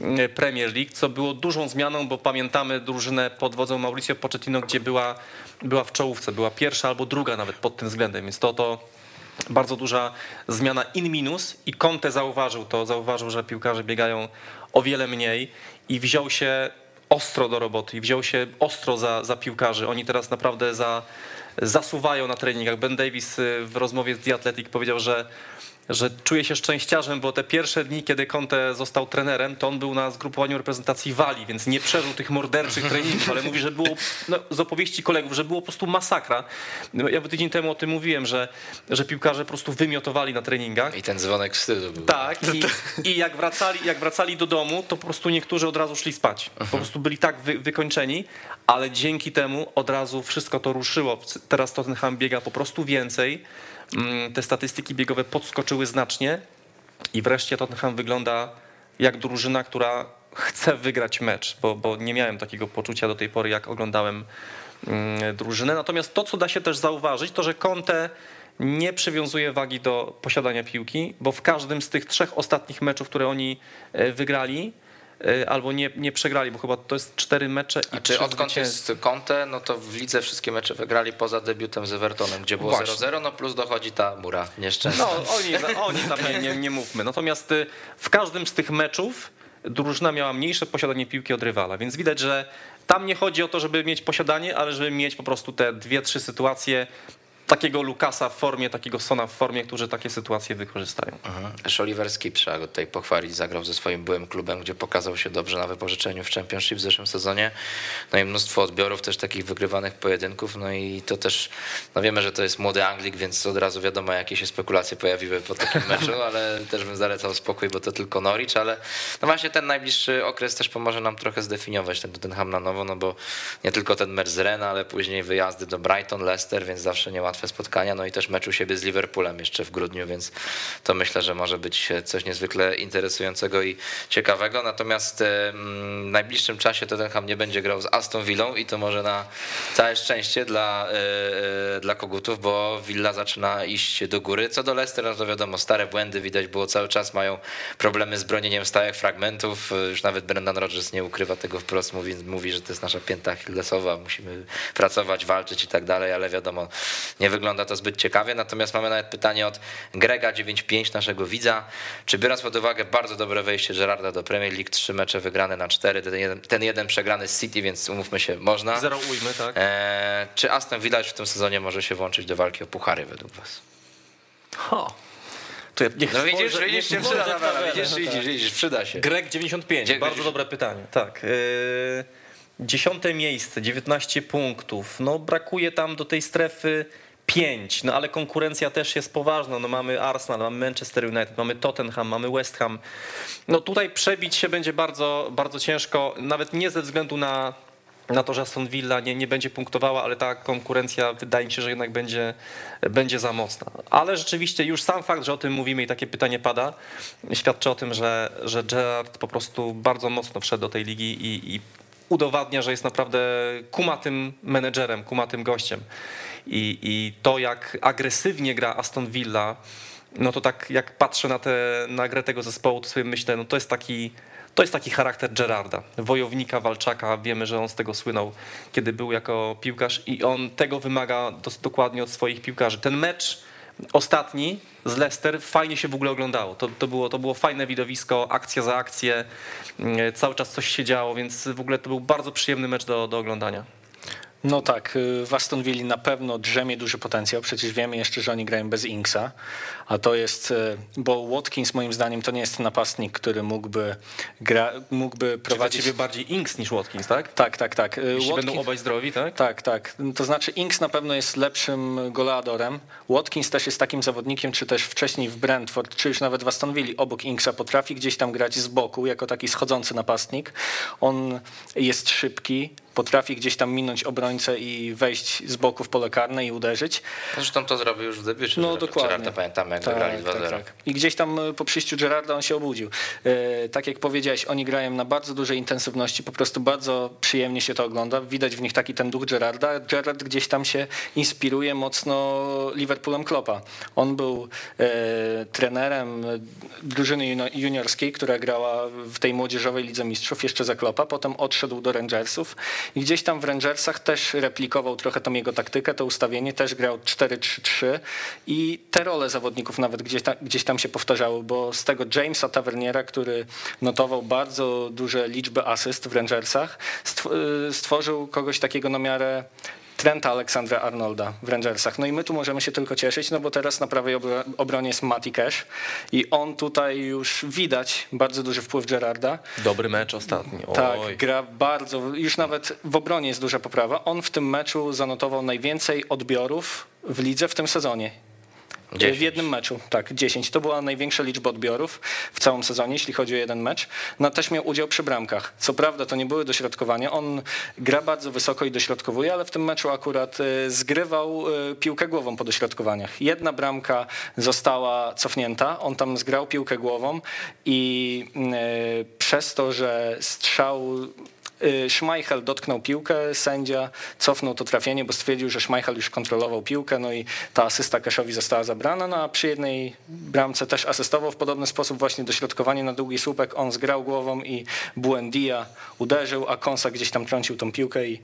Speaker 4: e, Premier League, co było dużą zmianą, bo pamiętamy drużynę pod wodzą Mauricio Pochettino, gdzie była, była w czołówce, była pierwsza albo druga nawet pod tym względem, więc to to bardzo duża zmiana in minus i Conte zauważył to, zauważył, że piłkarze biegają o wiele mniej i wziął się ostro do roboty i wziął się ostro za, za piłkarzy. Oni teraz naprawdę za, zasuwają na treningach. Ben Davis y, w rozmowie z The Athletic powiedział, że że czuje się szczęściarzem, bo te pierwsze dni, kiedy Conte został trenerem, to on był na zgrupowaniu reprezentacji Walii, więc nie przeżył tych morderczych treningów, ale mówi, że było, no, z opowieści kolegów, że było po prostu masakra. No, ja tydzień temu o tym mówiłem, że, że piłkarze po prostu wymiotowali na treningach.
Speaker 2: I ten dzwonek wstydu był.
Speaker 4: Tak, i, i jak, wracali, jak wracali do domu, to po prostu niektórzy od razu szli spać. Po prostu byli tak wy, wykończeni, ale dzięki temu od razu wszystko to ruszyło. Teraz Tottenham biega po prostu więcej te statystyki biegowe podskoczyły znacznie i wreszcie Tottenham wygląda jak drużyna, która chce wygrać mecz, bo, bo nie miałem takiego poczucia do tej pory, jak oglądałem mm, drużynę. Natomiast to, co da się też zauważyć, to że Conte nie przywiązuje wagi do posiadania piłki, bo w każdym z tych trzech ostatnich meczów, które oni e, wygrali, albo nie, nie przegrali, bo chyba to jest cztery mecze i
Speaker 2: A czy odkąd jest Conte, no to w lidze wszystkie mecze wygrali poza debiutem z Evertonem, gdzie było 0-0, no plus dochodzi ta mura nieszczęsna.
Speaker 4: No oni, oni tam nie, nie, nie mówmy. Natomiast y, w każdym z tych meczów drużyna miała mniejsze posiadanie piłki od rywala, więc widać, że tam nie chodzi o to, żeby mieć posiadanie, ale żeby mieć po prostu te dwie, trzy sytuacje takiego Lukasa w formie, takiego Sona w formie, którzy takie sytuacje wykorzystają.
Speaker 2: Mhm. Oliver Skip trzeba go tutaj pochwalić, zagrał ze swoim byłym klubem, gdzie pokazał się dobrze na wypożyczeniu w Championship w zeszłym sezonie. No i mnóstwo odbiorów też takich wygrywanych pojedynków, no i to też, no wiemy, że to jest młody Anglik, więc od razu wiadomo, jakie się spekulacje pojawiły po takim meczu, ale też bym zalecał spokój, bo to tylko Norwich, ale no właśnie ten najbliższy okres też pomoże nam trochę zdefiniować ten Tottenham na nowo, no bo nie tylko ten mecz z ale później wyjazdy do Brighton, Leicester, więc zawsze niełatwo łatwe spotkania, no i też mecz u siebie z Liverpoolem jeszcze w grudniu, więc to myślę, że może być coś niezwykle interesującego i ciekawego. Natomiast w najbliższym czasie Tottenham nie będzie grał z Aston Villą i to może na całe szczęście dla, e, e, dla kogutów, bo Villa zaczyna iść do góry. Co do Leicester, no to wiadomo, stare błędy widać było cały czas, mają problemy z bronieniem stałych fragmentów. Już nawet Brendan Rodgers nie ukrywa tego wprost, mówi, mówi że to jest nasza pięta Achillesowa, musimy pracować, walczyć i tak dalej, ale wiadomo, nie nie wygląda to zbyt ciekawie. Natomiast mamy nawet pytanie od Grega 95, naszego widza. Czy biorąc pod uwagę bardzo dobre wejście Gerarda do Premier League, trzy mecze wygrane na cztery, ten jeden, ten jeden przegrany z City, więc umówmy się, można.
Speaker 4: Zero ujmy, tak.
Speaker 2: E, czy Aston Villa w tym sezonie może się włączyć do walki o puchary według was?
Speaker 4: Ho.
Speaker 2: Niech no widzisz, spojrzę, widzisz, się przyda, widzisz, widzisz, widzisz, przyda się.
Speaker 4: Greg 95, Dzie bardzo widzisz? dobre pytanie. Tak. Yy, dziesiąte miejsce, 19 punktów. No brakuje tam do tej strefy 5, no ale konkurencja też jest poważna. No mamy Arsenal, mamy Manchester United, mamy Tottenham, mamy West Ham. No tutaj przebić się będzie bardzo, bardzo ciężko, nawet nie ze względu na, na to, że Aston Villa nie, nie będzie punktowała, ale ta konkurencja wydaje mi się, że jednak będzie, będzie za mocna. Ale rzeczywiście już sam fakt, że o tym mówimy i takie pytanie pada, świadczy o tym, że, że Gerard po prostu bardzo mocno wszedł do tej ligi i, i udowadnia, że jest naprawdę kumatym menedżerem, kumatym gościem. I, I to, jak agresywnie gra Aston Villa, no to tak jak patrzę na, te, na grę tego zespołu, to sobie myślę, no to jest taki to jest taki charakter Gerarda, wojownika, walczaka. Wiemy, że on z tego słynął, kiedy był jako piłkarz i on tego wymaga dokładnie od swoich piłkarzy. Ten mecz ostatni z Leicester fajnie się w ogóle oglądało. To, to, było, to było fajne widowisko, akcja za akcję, mm, cały czas coś się działo, więc w ogóle to był bardzo przyjemny mecz do, do oglądania.
Speaker 3: No tak, y, w Aston Villa na pewno drzemie duży potencjał, przecież wiemy jeszcze, że oni grają bez Inksa, a to jest, y, bo Watkins moim zdaniem to nie jest napastnik, który mógłby, gra, mógłby prowadzić...
Speaker 4: Czy bardziej Inks niż Watkins, tak?
Speaker 3: Tak, tak, tak.
Speaker 4: Y, Jeśli Watkins... będą obaj zdrowi, tak?
Speaker 3: Tak, tak. To znaczy Inks na pewno jest lepszym goleadorem. Watkins też jest takim zawodnikiem, czy też wcześniej w Brentford, czy już nawet w Aston Villa obok Inksa potrafi gdzieś tam grać z boku, jako taki schodzący napastnik. On jest szybki, potrafi gdzieś tam minąć obrońcę i wejść z boku w pole karne i uderzyć.
Speaker 2: Zresztą to zrobił już w debiucie.
Speaker 3: No dokładnie.
Speaker 2: Pamiętamy tak, wygrali 2-0. Tak, tak.
Speaker 3: I gdzieś tam po przyjściu Gerarda on się obudził. Tak jak powiedziałeś, oni grają na bardzo dużej intensywności, po prostu bardzo przyjemnie się to ogląda. Widać w nich taki ten duch Gerarda. Gerard gdzieś tam się inspiruje mocno Liverpoolem Kloppa. On był e, trenerem drużyny juniorskiej, która grała w tej młodzieżowej Lidze Mistrzów jeszcze za Kloppa, potem odszedł do Rangersów i gdzieś tam w Rangersach też replikował trochę tą jego taktykę, to ustawienie, też grał 4-3-3 i te role zawodników nawet gdzieś tam, gdzieś tam się powtarzały, bo z tego Jamesa Taverniera, który notował bardzo duże liczby asyst w Rangersach, e, stworzył kogoś takiego na miarę Trenta Aleksandra Arnolda w Rangersach. No i my tu możemy się tylko cieszyć, no bo teraz na prawej obronie jest Matty Cash i on tutaj już widać bardzo duży wpływ Gerarda.
Speaker 4: Dobry mecz ostatni.
Speaker 3: Oj. Tak, gra bardzo, już nawet w obronie jest duża poprawa. On w tym meczu zanotował najwięcej odbiorów w lidze w tym sezonie. 10. W jednym meczu, tak, 10. To była największa liczba odbiorów w całym sezonie, jeśli chodzi o jeden mecz. No też miał udział przy bramkach. Co prawda to nie były dośrodkowania, on gra bardzo wysoko i dośrodkowuje, ale w tym meczu akurat y, zgrywał y, piłkę głową po dośrodkowaniach. Jedna bramka została cofnięta, on tam zgrał piłkę głową i y, przez to, że strzał Schmeichel dotknął piłkę, sędzia cofnął to trafienie, bo stwierdził, że Schmeichel już kontrolował piłkę, no i ta asysta Keszowi została zabrana, no a przy jednej bramce też asystował w podobny sposób właśnie dośrodkowanie na długi słupek, on zgrał głową i Buendia uderzył, a Konsa gdzieś tam trącił tą piłkę i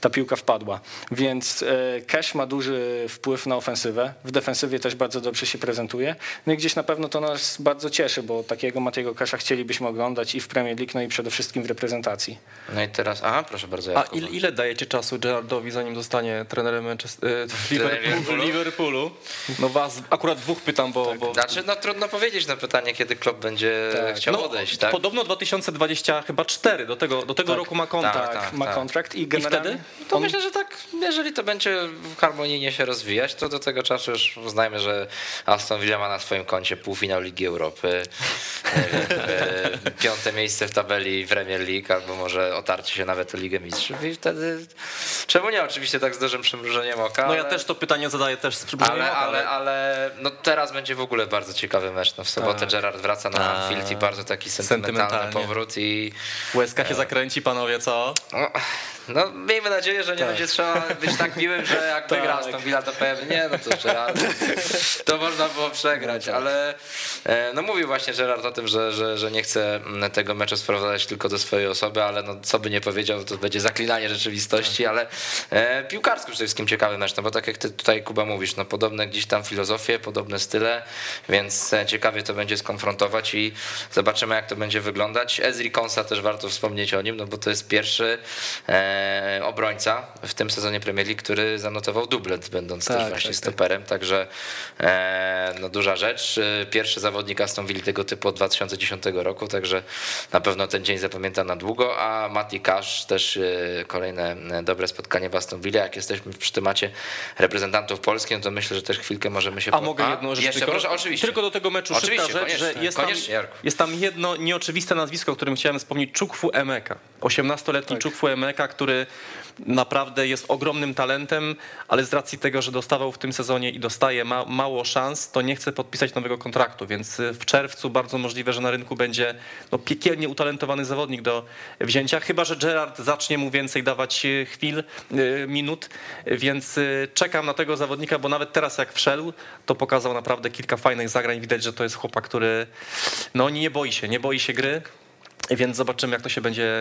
Speaker 3: ta piłka wpadła. Więc Cash ma duży wpływ na ofensywę, w defensywie też bardzo dobrze się prezentuje, no i gdzieś na pewno to nas bardzo cieszy, bo takiego Matiego Casha chcielibyśmy oglądać i w Premier League, no i przede wszystkim w reprezentacji.
Speaker 2: No i teraz, aha, proszę bardzo.
Speaker 4: A ile, ile dajecie czasu Gerardowi, zanim zostanie trenerem Manchester, e, Liverpoolu? Liverpoolu? No was akurat dwóch pytam, bo... Tak. bo...
Speaker 2: Znaczy, no trudno powiedzieć na pytanie, kiedy klub będzie tak. chciał no, odejść, tak?
Speaker 4: Podobno 2020 chyba 4, do tego, do tego tak. roku ma kontrakt.
Speaker 3: Tak, ma tak. kontrakt i generalnie... I wtedy?
Speaker 2: To on... myślę, że tak, jeżeli to będzie harmonijnie się rozwijać, to do tego czasu już uznajmy, że Aston Villa ma na swoim koncie półfinał Ligi Europy, e, piąte miejsce w tabeli Premier League, albo może otarcie się nawet o Ligę Mistrzów i wtedy czemu nie? Oczywiście tak z dużym przymrużeniem oka.
Speaker 4: No
Speaker 2: ale...
Speaker 4: ja też to pytanie zadaję też z przymrużeniem
Speaker 2: ale,
Speaker 4: oka.
Speaker 2: Ale, ale no teraz będzie w ogóle bardzo ciekawy mecz. No w sobotę tak. Gerard wraca na tak. Anfield i bardzo taki sentymentalny powrót i...
Speaker 4: Łezka się zakręci, panowie, co?
Speaker 2: No, no miejmy nadzieję, że nie tak. będzie trzeba być tak miłym, że jak tak. wygra tą Villa to powiem, nie, no to jeszcze. To można było przegrać, tak. ale e, no mówił właśnie Gerard o tym, że, że, że nie chce tego meczu sprowadzać tylko do swojej osoby, ale no co by nie powiedział, to będzie zaklinanie rzeczywistości, tak. ale e, piłkarsko przede wszystkim ciekawy mecz, no bo tak jak ty tutaj Kuba mówisz, no podobne gdzieś tam filozofie, podobne style, więc e, ciekawie to będzie skonfrontować i zobaczymy jak to będzie wyglądać. Ezri Konsa też warto wspomnieć o nim, no bo to jest pierwszy e, obrońca w tym sezonie Premier League, który zanotował dublet, będąc tak, też właśnie tak, tak. stoperem, tak. także e, no, duża rzecz. E, pierwszy zawodnik Aston Villa tego typu od 2010 roku, także na pewno ten dzień zapamięta na długo, a Mati Cash też kolejne dobre spotkanie w Aston Villa. Jak jesteśmy przy temacie reprezentantów Polski, no to myślę, że też chwilkę możemy się...
Speaker 4: A po... mogę jedno rzecz
Speaker 2: Jeszcze
Speaker 4: tylko,
Speaker 2: proszę, oczywiście.
Speaker 4: Tylko do tego meczu oczywiście, szybka rzecz, że jest tam, jest tam jedno nieoczywiste nazwisko, o którym chciałem wspomnieć, Czukwu Emeka. 18-letni tak. Czukwu Emeka, który naprawdę jest ogromnym talentem, ale z racji tego, że dostawał w tym sezonie i dostaje ma, mało szans, to nie chce podpisać nowego kontraktu, więc y, w czerwcu bardzo możliwe, że na rynku będzie no, piekielnie utalentowany zawodnik do wzięcia, chyba że Gerard zacznie mu więcej dawać y, chwil, y, minut, więc czekam na tego zawodnika, bo nawet teraz jak wszedł, to pokazał naprawdę kilka fajnych zagrań, widać, że to jest chłopak, który no nie boi się, nie boi się gry, więc zobaczymy, jak to się będzie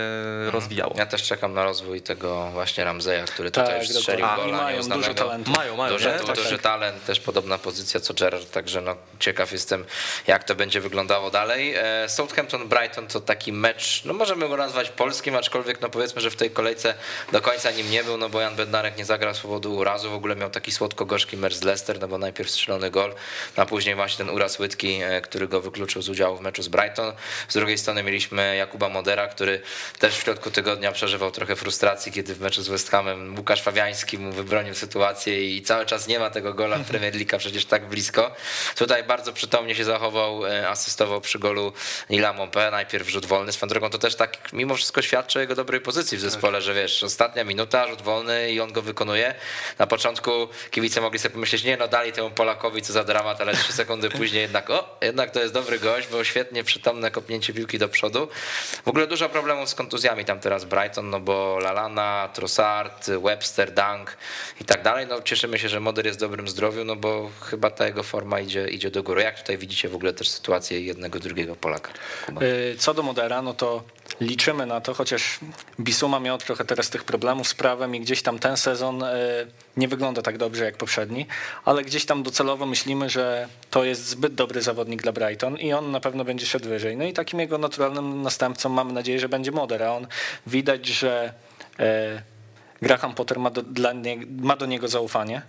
Speaker 4: rozwijało.
Speaker 2: Ja też czekam na rozwój tego właśnie Ramzeja, który tutaj tak, już strzelił A, gola
Speaker 3: mają dużo talentu.
Speaker 4: Mają, mają.
Speaker 2: Duży, tak, duży tak. talent, też podobna pozycja co Gerard, także no, ciekaw jestem, jak to będzie wyglądało dalej. E, Southampton-Brighton to taki mecz, no możemy go nazwać polskim, aczkolwiek no powiedzmy, że w tej kolejce do końca nim nie był, no bo Jan Bednarek nie zagrał z powodu urazu, w ogóle miał taki słodko-gorzki mecz z Leicester, no bo najpierw strzelony gol, a później właśnie ten uraz Łydki, e, który go wykluczył z udziału w meczu z Brighton. Z drugiej strony mieliśmy Jakuba Modera, który też w środku tygodnia przeżywał trochę frustracji, kiedy w meczu z West Hamem Łukasz Fabiański mu wybronił sytuację i cały czas nie ma tego gola w Premier League, przecież tak blisko. Tutaj bardzo przytomnie się zachował, e, asystował przy golu Nila Mompé, najpierw rzut wolny, swoją drogą to też tak mimo wszystko świadczy o jego dobrej pozycji w zespole, że wiesz, ostatnia minuta, rzut wolny i on go wykonuje. Na początku kibice mogli sobie pomyśleć, nie no dali temu Polakowi co za dramat, ale trzy sekundy później jednak, o, jednak to jest dobry gość, bo świetnie przytomne kopnięcie piłki do przodu. W ogóle dużo problemów z kontuzjami tam teraz Brighton, no bo Lalana, Trossard, Webster, Dunk i tak dalej. No cieszymy się, że Moder jest w dobrym zdrowiu, no bo chyba ta jego forma idzie, idzie do góry. Jak tutaj widzicie w ogóle też sytuację jednego, drugiego Polaka?
Speaker 3: Kuba. Y, co do Modera, no to liczymy na to, chociaż Bisuma miał trochę teraz tych problemów z prawem i gdzieś tam ten sezon y, nie wygląda tak dobrze jak poprzedni, ale gdzieś tam docelowo myślimy, że to jest zbyt dobry zawodnik dla Brighton i on na pewno będzie szedł wyżej. No i takim jego naturalnym następcą mamy nadzieję, że będzie Moder, a on widać, że y, Graham Potter ma do, dla nie, ma do niego zaufanie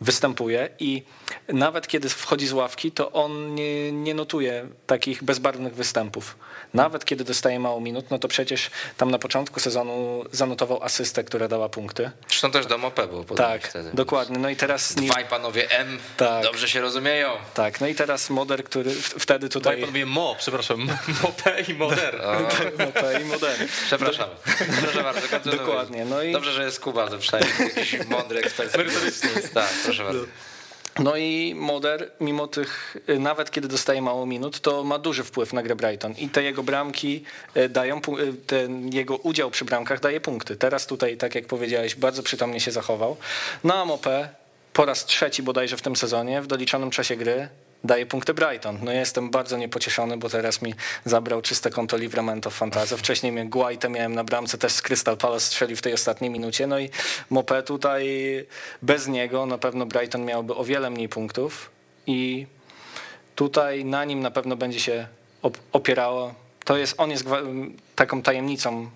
Speaker 3: występuje i nawet kiedy wchodzi z ławki, to on nie, nie notuje takich bezbarwnych występów. Nawet kiedy dostaje mało minut, no to przecież tam na początku sezonu zanotował asystę, która dała punkty.
Speaker 2: Zresztą też do Mopé było
Speaker 3: Tak, wtedy. dokładnie. No i teraz...
Speaker 2: Dwaj panowie M tak. dobrze się rozumieją.
Speaker 3: Tak, no i teraz Moder, który wtedy tutaj...
Speaker 4: Dwaj panowie Mo, przepraszam, Mopé i Moder.
Speaker 3: Mopé i Moder.
Speaker 2: Przepraszam. Proszę bardzo,
Speaker 3: Dokładnie. No i...
Speaker 2: Dobrze, że jest Kuba, to przynajmniej jakiś mądry ekspert. Tak, proszę bardzo.
Speaker 3: No i Moder, mimo tych, y, nawet kiedy dostaje mało minut, to ma duży wpływ na grę Brighton i te jego bramki y, dają, y, ten jego udział przy bramkach daje punkty. Teraz tutaj, tak jak powiedziałeś, bardzo przytomnie się zachował. No a Mopé po raz trzeci bodajże w tym sezonie w doliczonym czasie gry daje punkty Brighton. No jestem bardzo niepocieszony, bo teraz mi zabrał czyste konto Livramento Fantazy. Wcześniej mnie Guaite miałem na bramce, też z Crystal Palace strzelił w tej ostatniej minucie. No i Mopé tutaj bez niego na pewno Brighton miałby o wiele mniej punktów i tutaj na nim na pewno będzie się opierało. To jest, on jest taką tajemnicą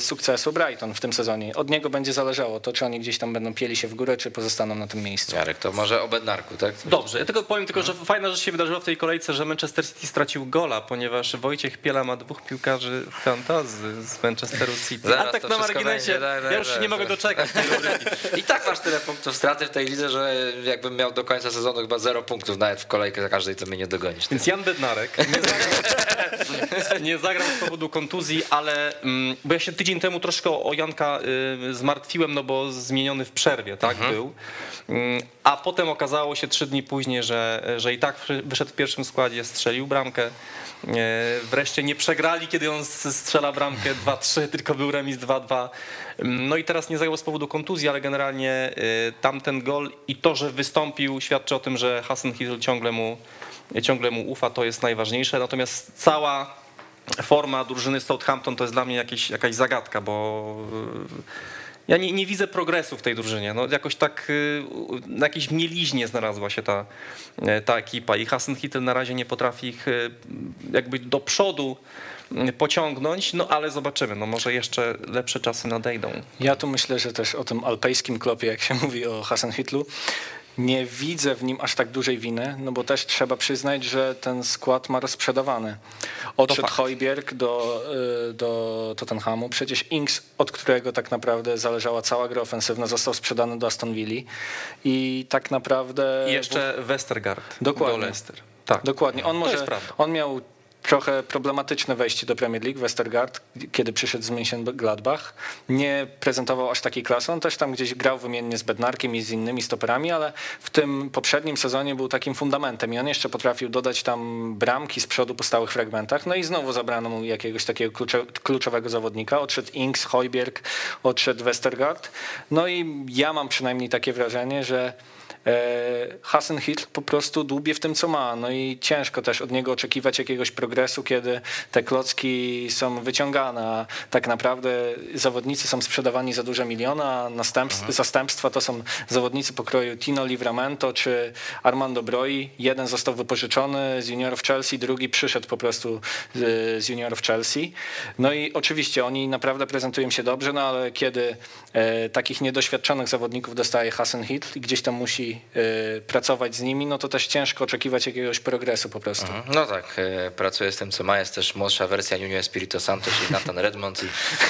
Speaker 3: sukcesu Brighton w tym sezonie. Od niego będzie zależało to, czy oni gdzieś tam będą pieli się w górę, czy pozostaną na tym miejscu.
Speaker 2: Jarek, to może o Bednarku, tak?
Speaker 4: Dobrze, ja tylko powiem tylko, że fajna rzecz się wydarzyła w tej kolejce, że Manchester City stracił gola, ponieważ Wojciech Piela ma dwóch piłkarzy fantazy z Manchesteru City.
Speaker 2: Zaraz A tak na marginesie,
Speaker 4: daj, daj, ja już daj, nie mogę doczekać
Speaker 2: I tak masz tyle punktów straty w tej lidze, że jakbym miał do końca sezonu chyba zero punktów nawet w kolejkę za każdej, to mnie nie dogonisz.
Speaker 4: Więc Jan Bednarek nie zagrał, nie zagrał z powodu kontuzji, ale mm, bo ja się tydzień temu troszkę o Janka y, zmartwiłem, no bo zmieniony w przerwie, tak mhm. był. Mm, a potem okazało się trzy dni później, że, że i tak wyszedł w pierwszym składzie, strzelił bramkę. E, wreszcie nie przegrali, kiedy on strzela bramkę 2-3, tylko był remis 2-2. Mm, no i teraz nie zagrał z powodu kontuzji, ale generalnie y, tamten gol i to, że wystąpił, świadczy o tym, że Hassan Hill ciągle mu, ciągle mu ufa, to jest najważniejsze. Natomiast cała forma drużyny Southampton to jest dla mnie jakieś, jakaś zagadka, bo y, ja nie, nie, widzę progresu w tej drużynie. No, jakoś tak y, na jakiejś mieliźnie znalazła się ta, y, ta ekipa i Hassan Hittel na razie nie potrafi ich jakby do przodu pociągnąć, no ale zobaczymy, no może jeszcze lepsze czasy nadejdą.
Speaker 3: Ja tu myślę, że też o tym alpejskim klopie, jak się mówi o Hassan Hitlu, nie widzę w nim aż tak dużej winy, no bo też trzeba przyznać, że ten skład ma rozprzedawany. Odszedł Hojbjerg do, y, do Tottenhamu, przecież Inks, od którego tak naprawdę zależała cała gra ofensywna, został sprzedany do Aston Villa i tak naprawdę...
Speaker 4: I jeszcze Westergaard Dokładnie. do Leicester.
Speaker 3: Tak. Dokładnie. On, może, on miał trochę problematyczne wejście do Premier League, Westergaard, kiedy przyszedł z Mönchengladbach. Nie prezentował aż takiej klasy, on też tam gdzieś grał wymiennie z Bednarkiem i z innymi stoperami, ale w tym poprzednim sezonie był takim fundamentem i on jeszcze potrafił dodać tam bramki z przodu po stałych fragmentach, no i znowu zabrano mu jakiegoś takiego kluczowego zawodnika. Odszedł Inks, Hojbjerg, odszedł Westergaard. No i ja mam przynajmniej takie wrażenie, że E, Hasan Hitl po prostu dłubie w tym, co ma. No i ciężko też od niego oczekiwać jakiegoś progresu, kiedy te klocki są wyciągane, a tak naprawdę zawodnicy są sprzedawani za duże miliony, a następstw, zastępstwa to są zawodnicy pokroju Tino Livramento czy Armando Broi. Jeden został wypożyczony z juniorów Chelsea, drugi przyszedł po prostu z juniorów Chelsea. No i oczywiście oni naprawdę prezentują się dobrze, no ale kiedy e, takich niedoświadczonych zawodników dostaje Hasan Hitl i gdzieś tam musi y, pracować z nimi, no to też ciężko oczekiwać jakiegoś progresu po prostu. Mhm.
Speaker 2: No tak, y, pracuję z tym, co ma. Jest też młodsza wersja Nuno Espirito Santo, czyli Nathan Redmond i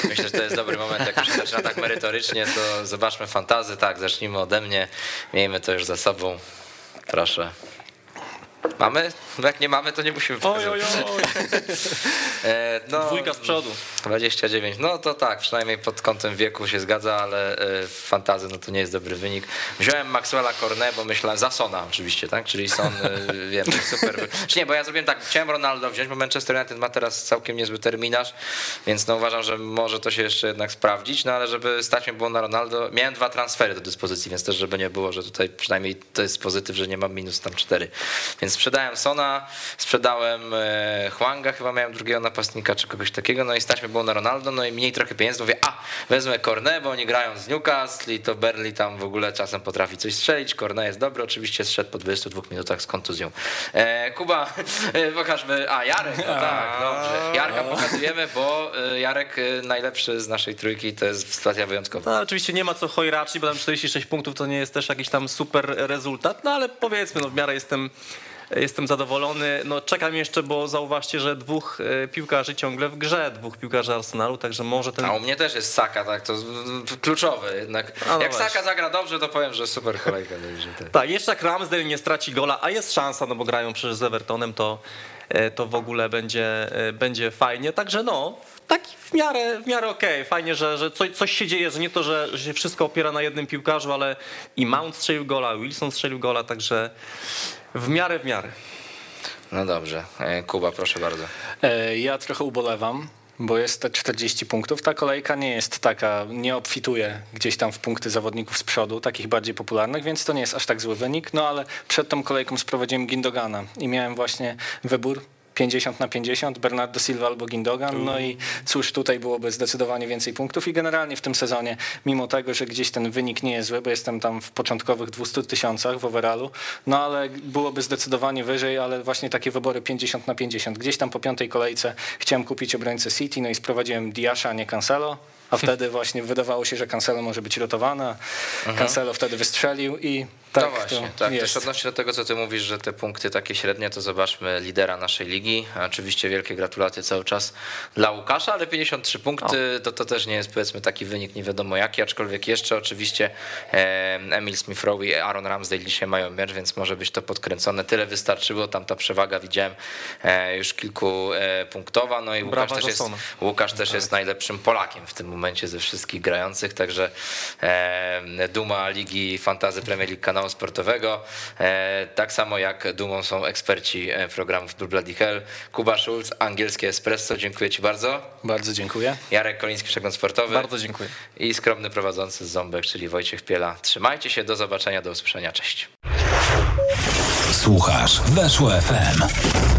Speaker 2: myślę, że to jest dobry moment, jak się zaczyna tak merytorycznie, to zobaczmy fantazy. Tak, zacznijmy ode mnie. Miejmy to już za sobą. Proszę. Mamy? No jak nie mamy, to nie musimy
Speaker 4: Oj, oj, oj.
Speaker 2: e,
Speaker 4: no, Dwójka z przodu.
Speaker 2: 29. No to tak, przynajmniej pod kątem wieku się zgadza, ale e, w fantazy no to nie jest dobry wynik. Wziąłem Maxwella Cornet, bo myślałem, za Sona oczywiście, tak? Czyli Son, e, wiem, super. Czy nie, bo ja zrobiłem tak, chciałem Ronaldo wziąć, bo Manchester United ma teraz całkiem niezły terminarz, więc no uważam, że może to się jeszcze jednak sprawdzić, no ale żeby stać mi było na Ronaldo, miałem dwa transfery do dyspozycji, więc też żeby nie było, że tutaj przynajmniej to jest pozytyw, że nie mam minus tam cztery. Więc sprzedałem Sona, sprzedałem e, Huanga, chyba miałem drugiego napastnika czy kogoś takiego, no i stać mi było na Ronaldo, no i mniej trochę pieniędzy, mówię, a wezmę Cornet, bo oni grają z Newcastle i to Berli tam w ogóle czasem potrafi coś strzelić, Cornet jest dobry, oczywiście zszedł po 22 minutach z kontuzją. E, Kuba, e, pokażmy, a Jarek, no tak, dobrze, Jarka pokazujemy, bo e, Jarek najlepszy z naszej trójki, to jest sytuacja wyjątkowa.
Speaker 4: No, oczywiście nie ma co chojraczyć, bo tam 46 punktów to nie jest też jakiś tam super rezultat, no ale powiedzmy, no w miarę jestem Jestem zadowolony. No, czekam jeszcze, bo zauważcie, że dwóch e, piłkarzy ciągle w grze, dwóch piłkarzy Arsenalu, także może ten...
Speaker 2: A u mnie też jest Saka, tak, to kluczowe jednak. No Jak Saka zagra dobrze, to powiem, że super kolejka.
Speaker 4: Tak. tak, jeszcze jak Ramsdale nie straci gola, a jest szansa, no bo grają przecież z Evertonem, to, e, to w ogóle będzie, e, będzie fajnie. Także no, tak w miarę, w miarę okej. Okay. Fajnie, że, że coś, coś się dzieje, że nie to, że, że się wszystko opiera na jednym piłkarzu, ale i Mount strzelił gola, Wilson strzelił gola, także w miarę, w miarę.
Speaker 2: No dobrze. E, Kuba, proszę bardzo.
Speaker 3: E, ja trochę ubolewam, bo jest te 40 punktów. Ta kolejka nie jest taka, nie obfituje gdzieś tam w punkty zawodników z przodu, takich bardziej popularnych, więc to nie jest aż tak zły wynik. No ale przed tą kolejką sprowadziłem Gindogana i miałem właśnie wybór 50 na 50, Bernardo Silva albo Gindogan. No i cóż, tutaj byłoby zdecydowanie więcej punktów i generalnie w tym sezonie, mimo tego, że gdzieś ten wynik nie jest zły, bo jestem tam w początkowych 200 tysiącach w overallu, no ale byłoby zdecydowanie wyżej, ale właśnie takie wybory 50 na 50. Gdzieś tam po piątej kolejce chciałem kupić obrońcę City, no i sprowadziłem Diasza, a nie Cancelo a wtedy właśnie wydawało się, że Cancelo może być rotowana. Cancelo wtedy wystrzelił i tak no
Speaker 2: właśnie, tak. Jest. Też odnośnie do tego, co ty mówisz, że te punkty takie średnie, to zobaczmy lidera naszej ligi. Oczywiście wielkie gratulacje cały czas dla Łukasza, ale 53 punkty to, to też nie jest powiedzmy taki wynik nie wiadomo jaki, aczkolwiek jeszcze oczywiście Emil Smith i Aaron Ramsdale dzisiaj mają mecz, więc może być to podkręcone. Tyle wystarczyło, tam ta przewaga widziałem e, już kilku e, punktowa, no i Łukasz też, jest, Łukasz też tak. jest najlepszym Polakiem w tym momencie ze wszystkich grających, także duma Ligi Fantazy Premier League kanału sportowego. E, tak samo jak dumą są eksperci e, programów Blue Bloody Hell. Kuba Schulz, angielskie Espresso, dziękuję Ci bardzo.
Speaker 3: Bardzo dziękuję.
Speaker 2: Jarek Koliński, Przegląd Sportowy.
Speaker 4: Bardzo dziękuję.
Speaker 2: I skromny prowadzący z Ząbek, czyli Wojciech Piela. Trzymajcie się, do zobaczenia, do usłyszenia, cześć.
Speaker 1: Słuchasz, weszło FM.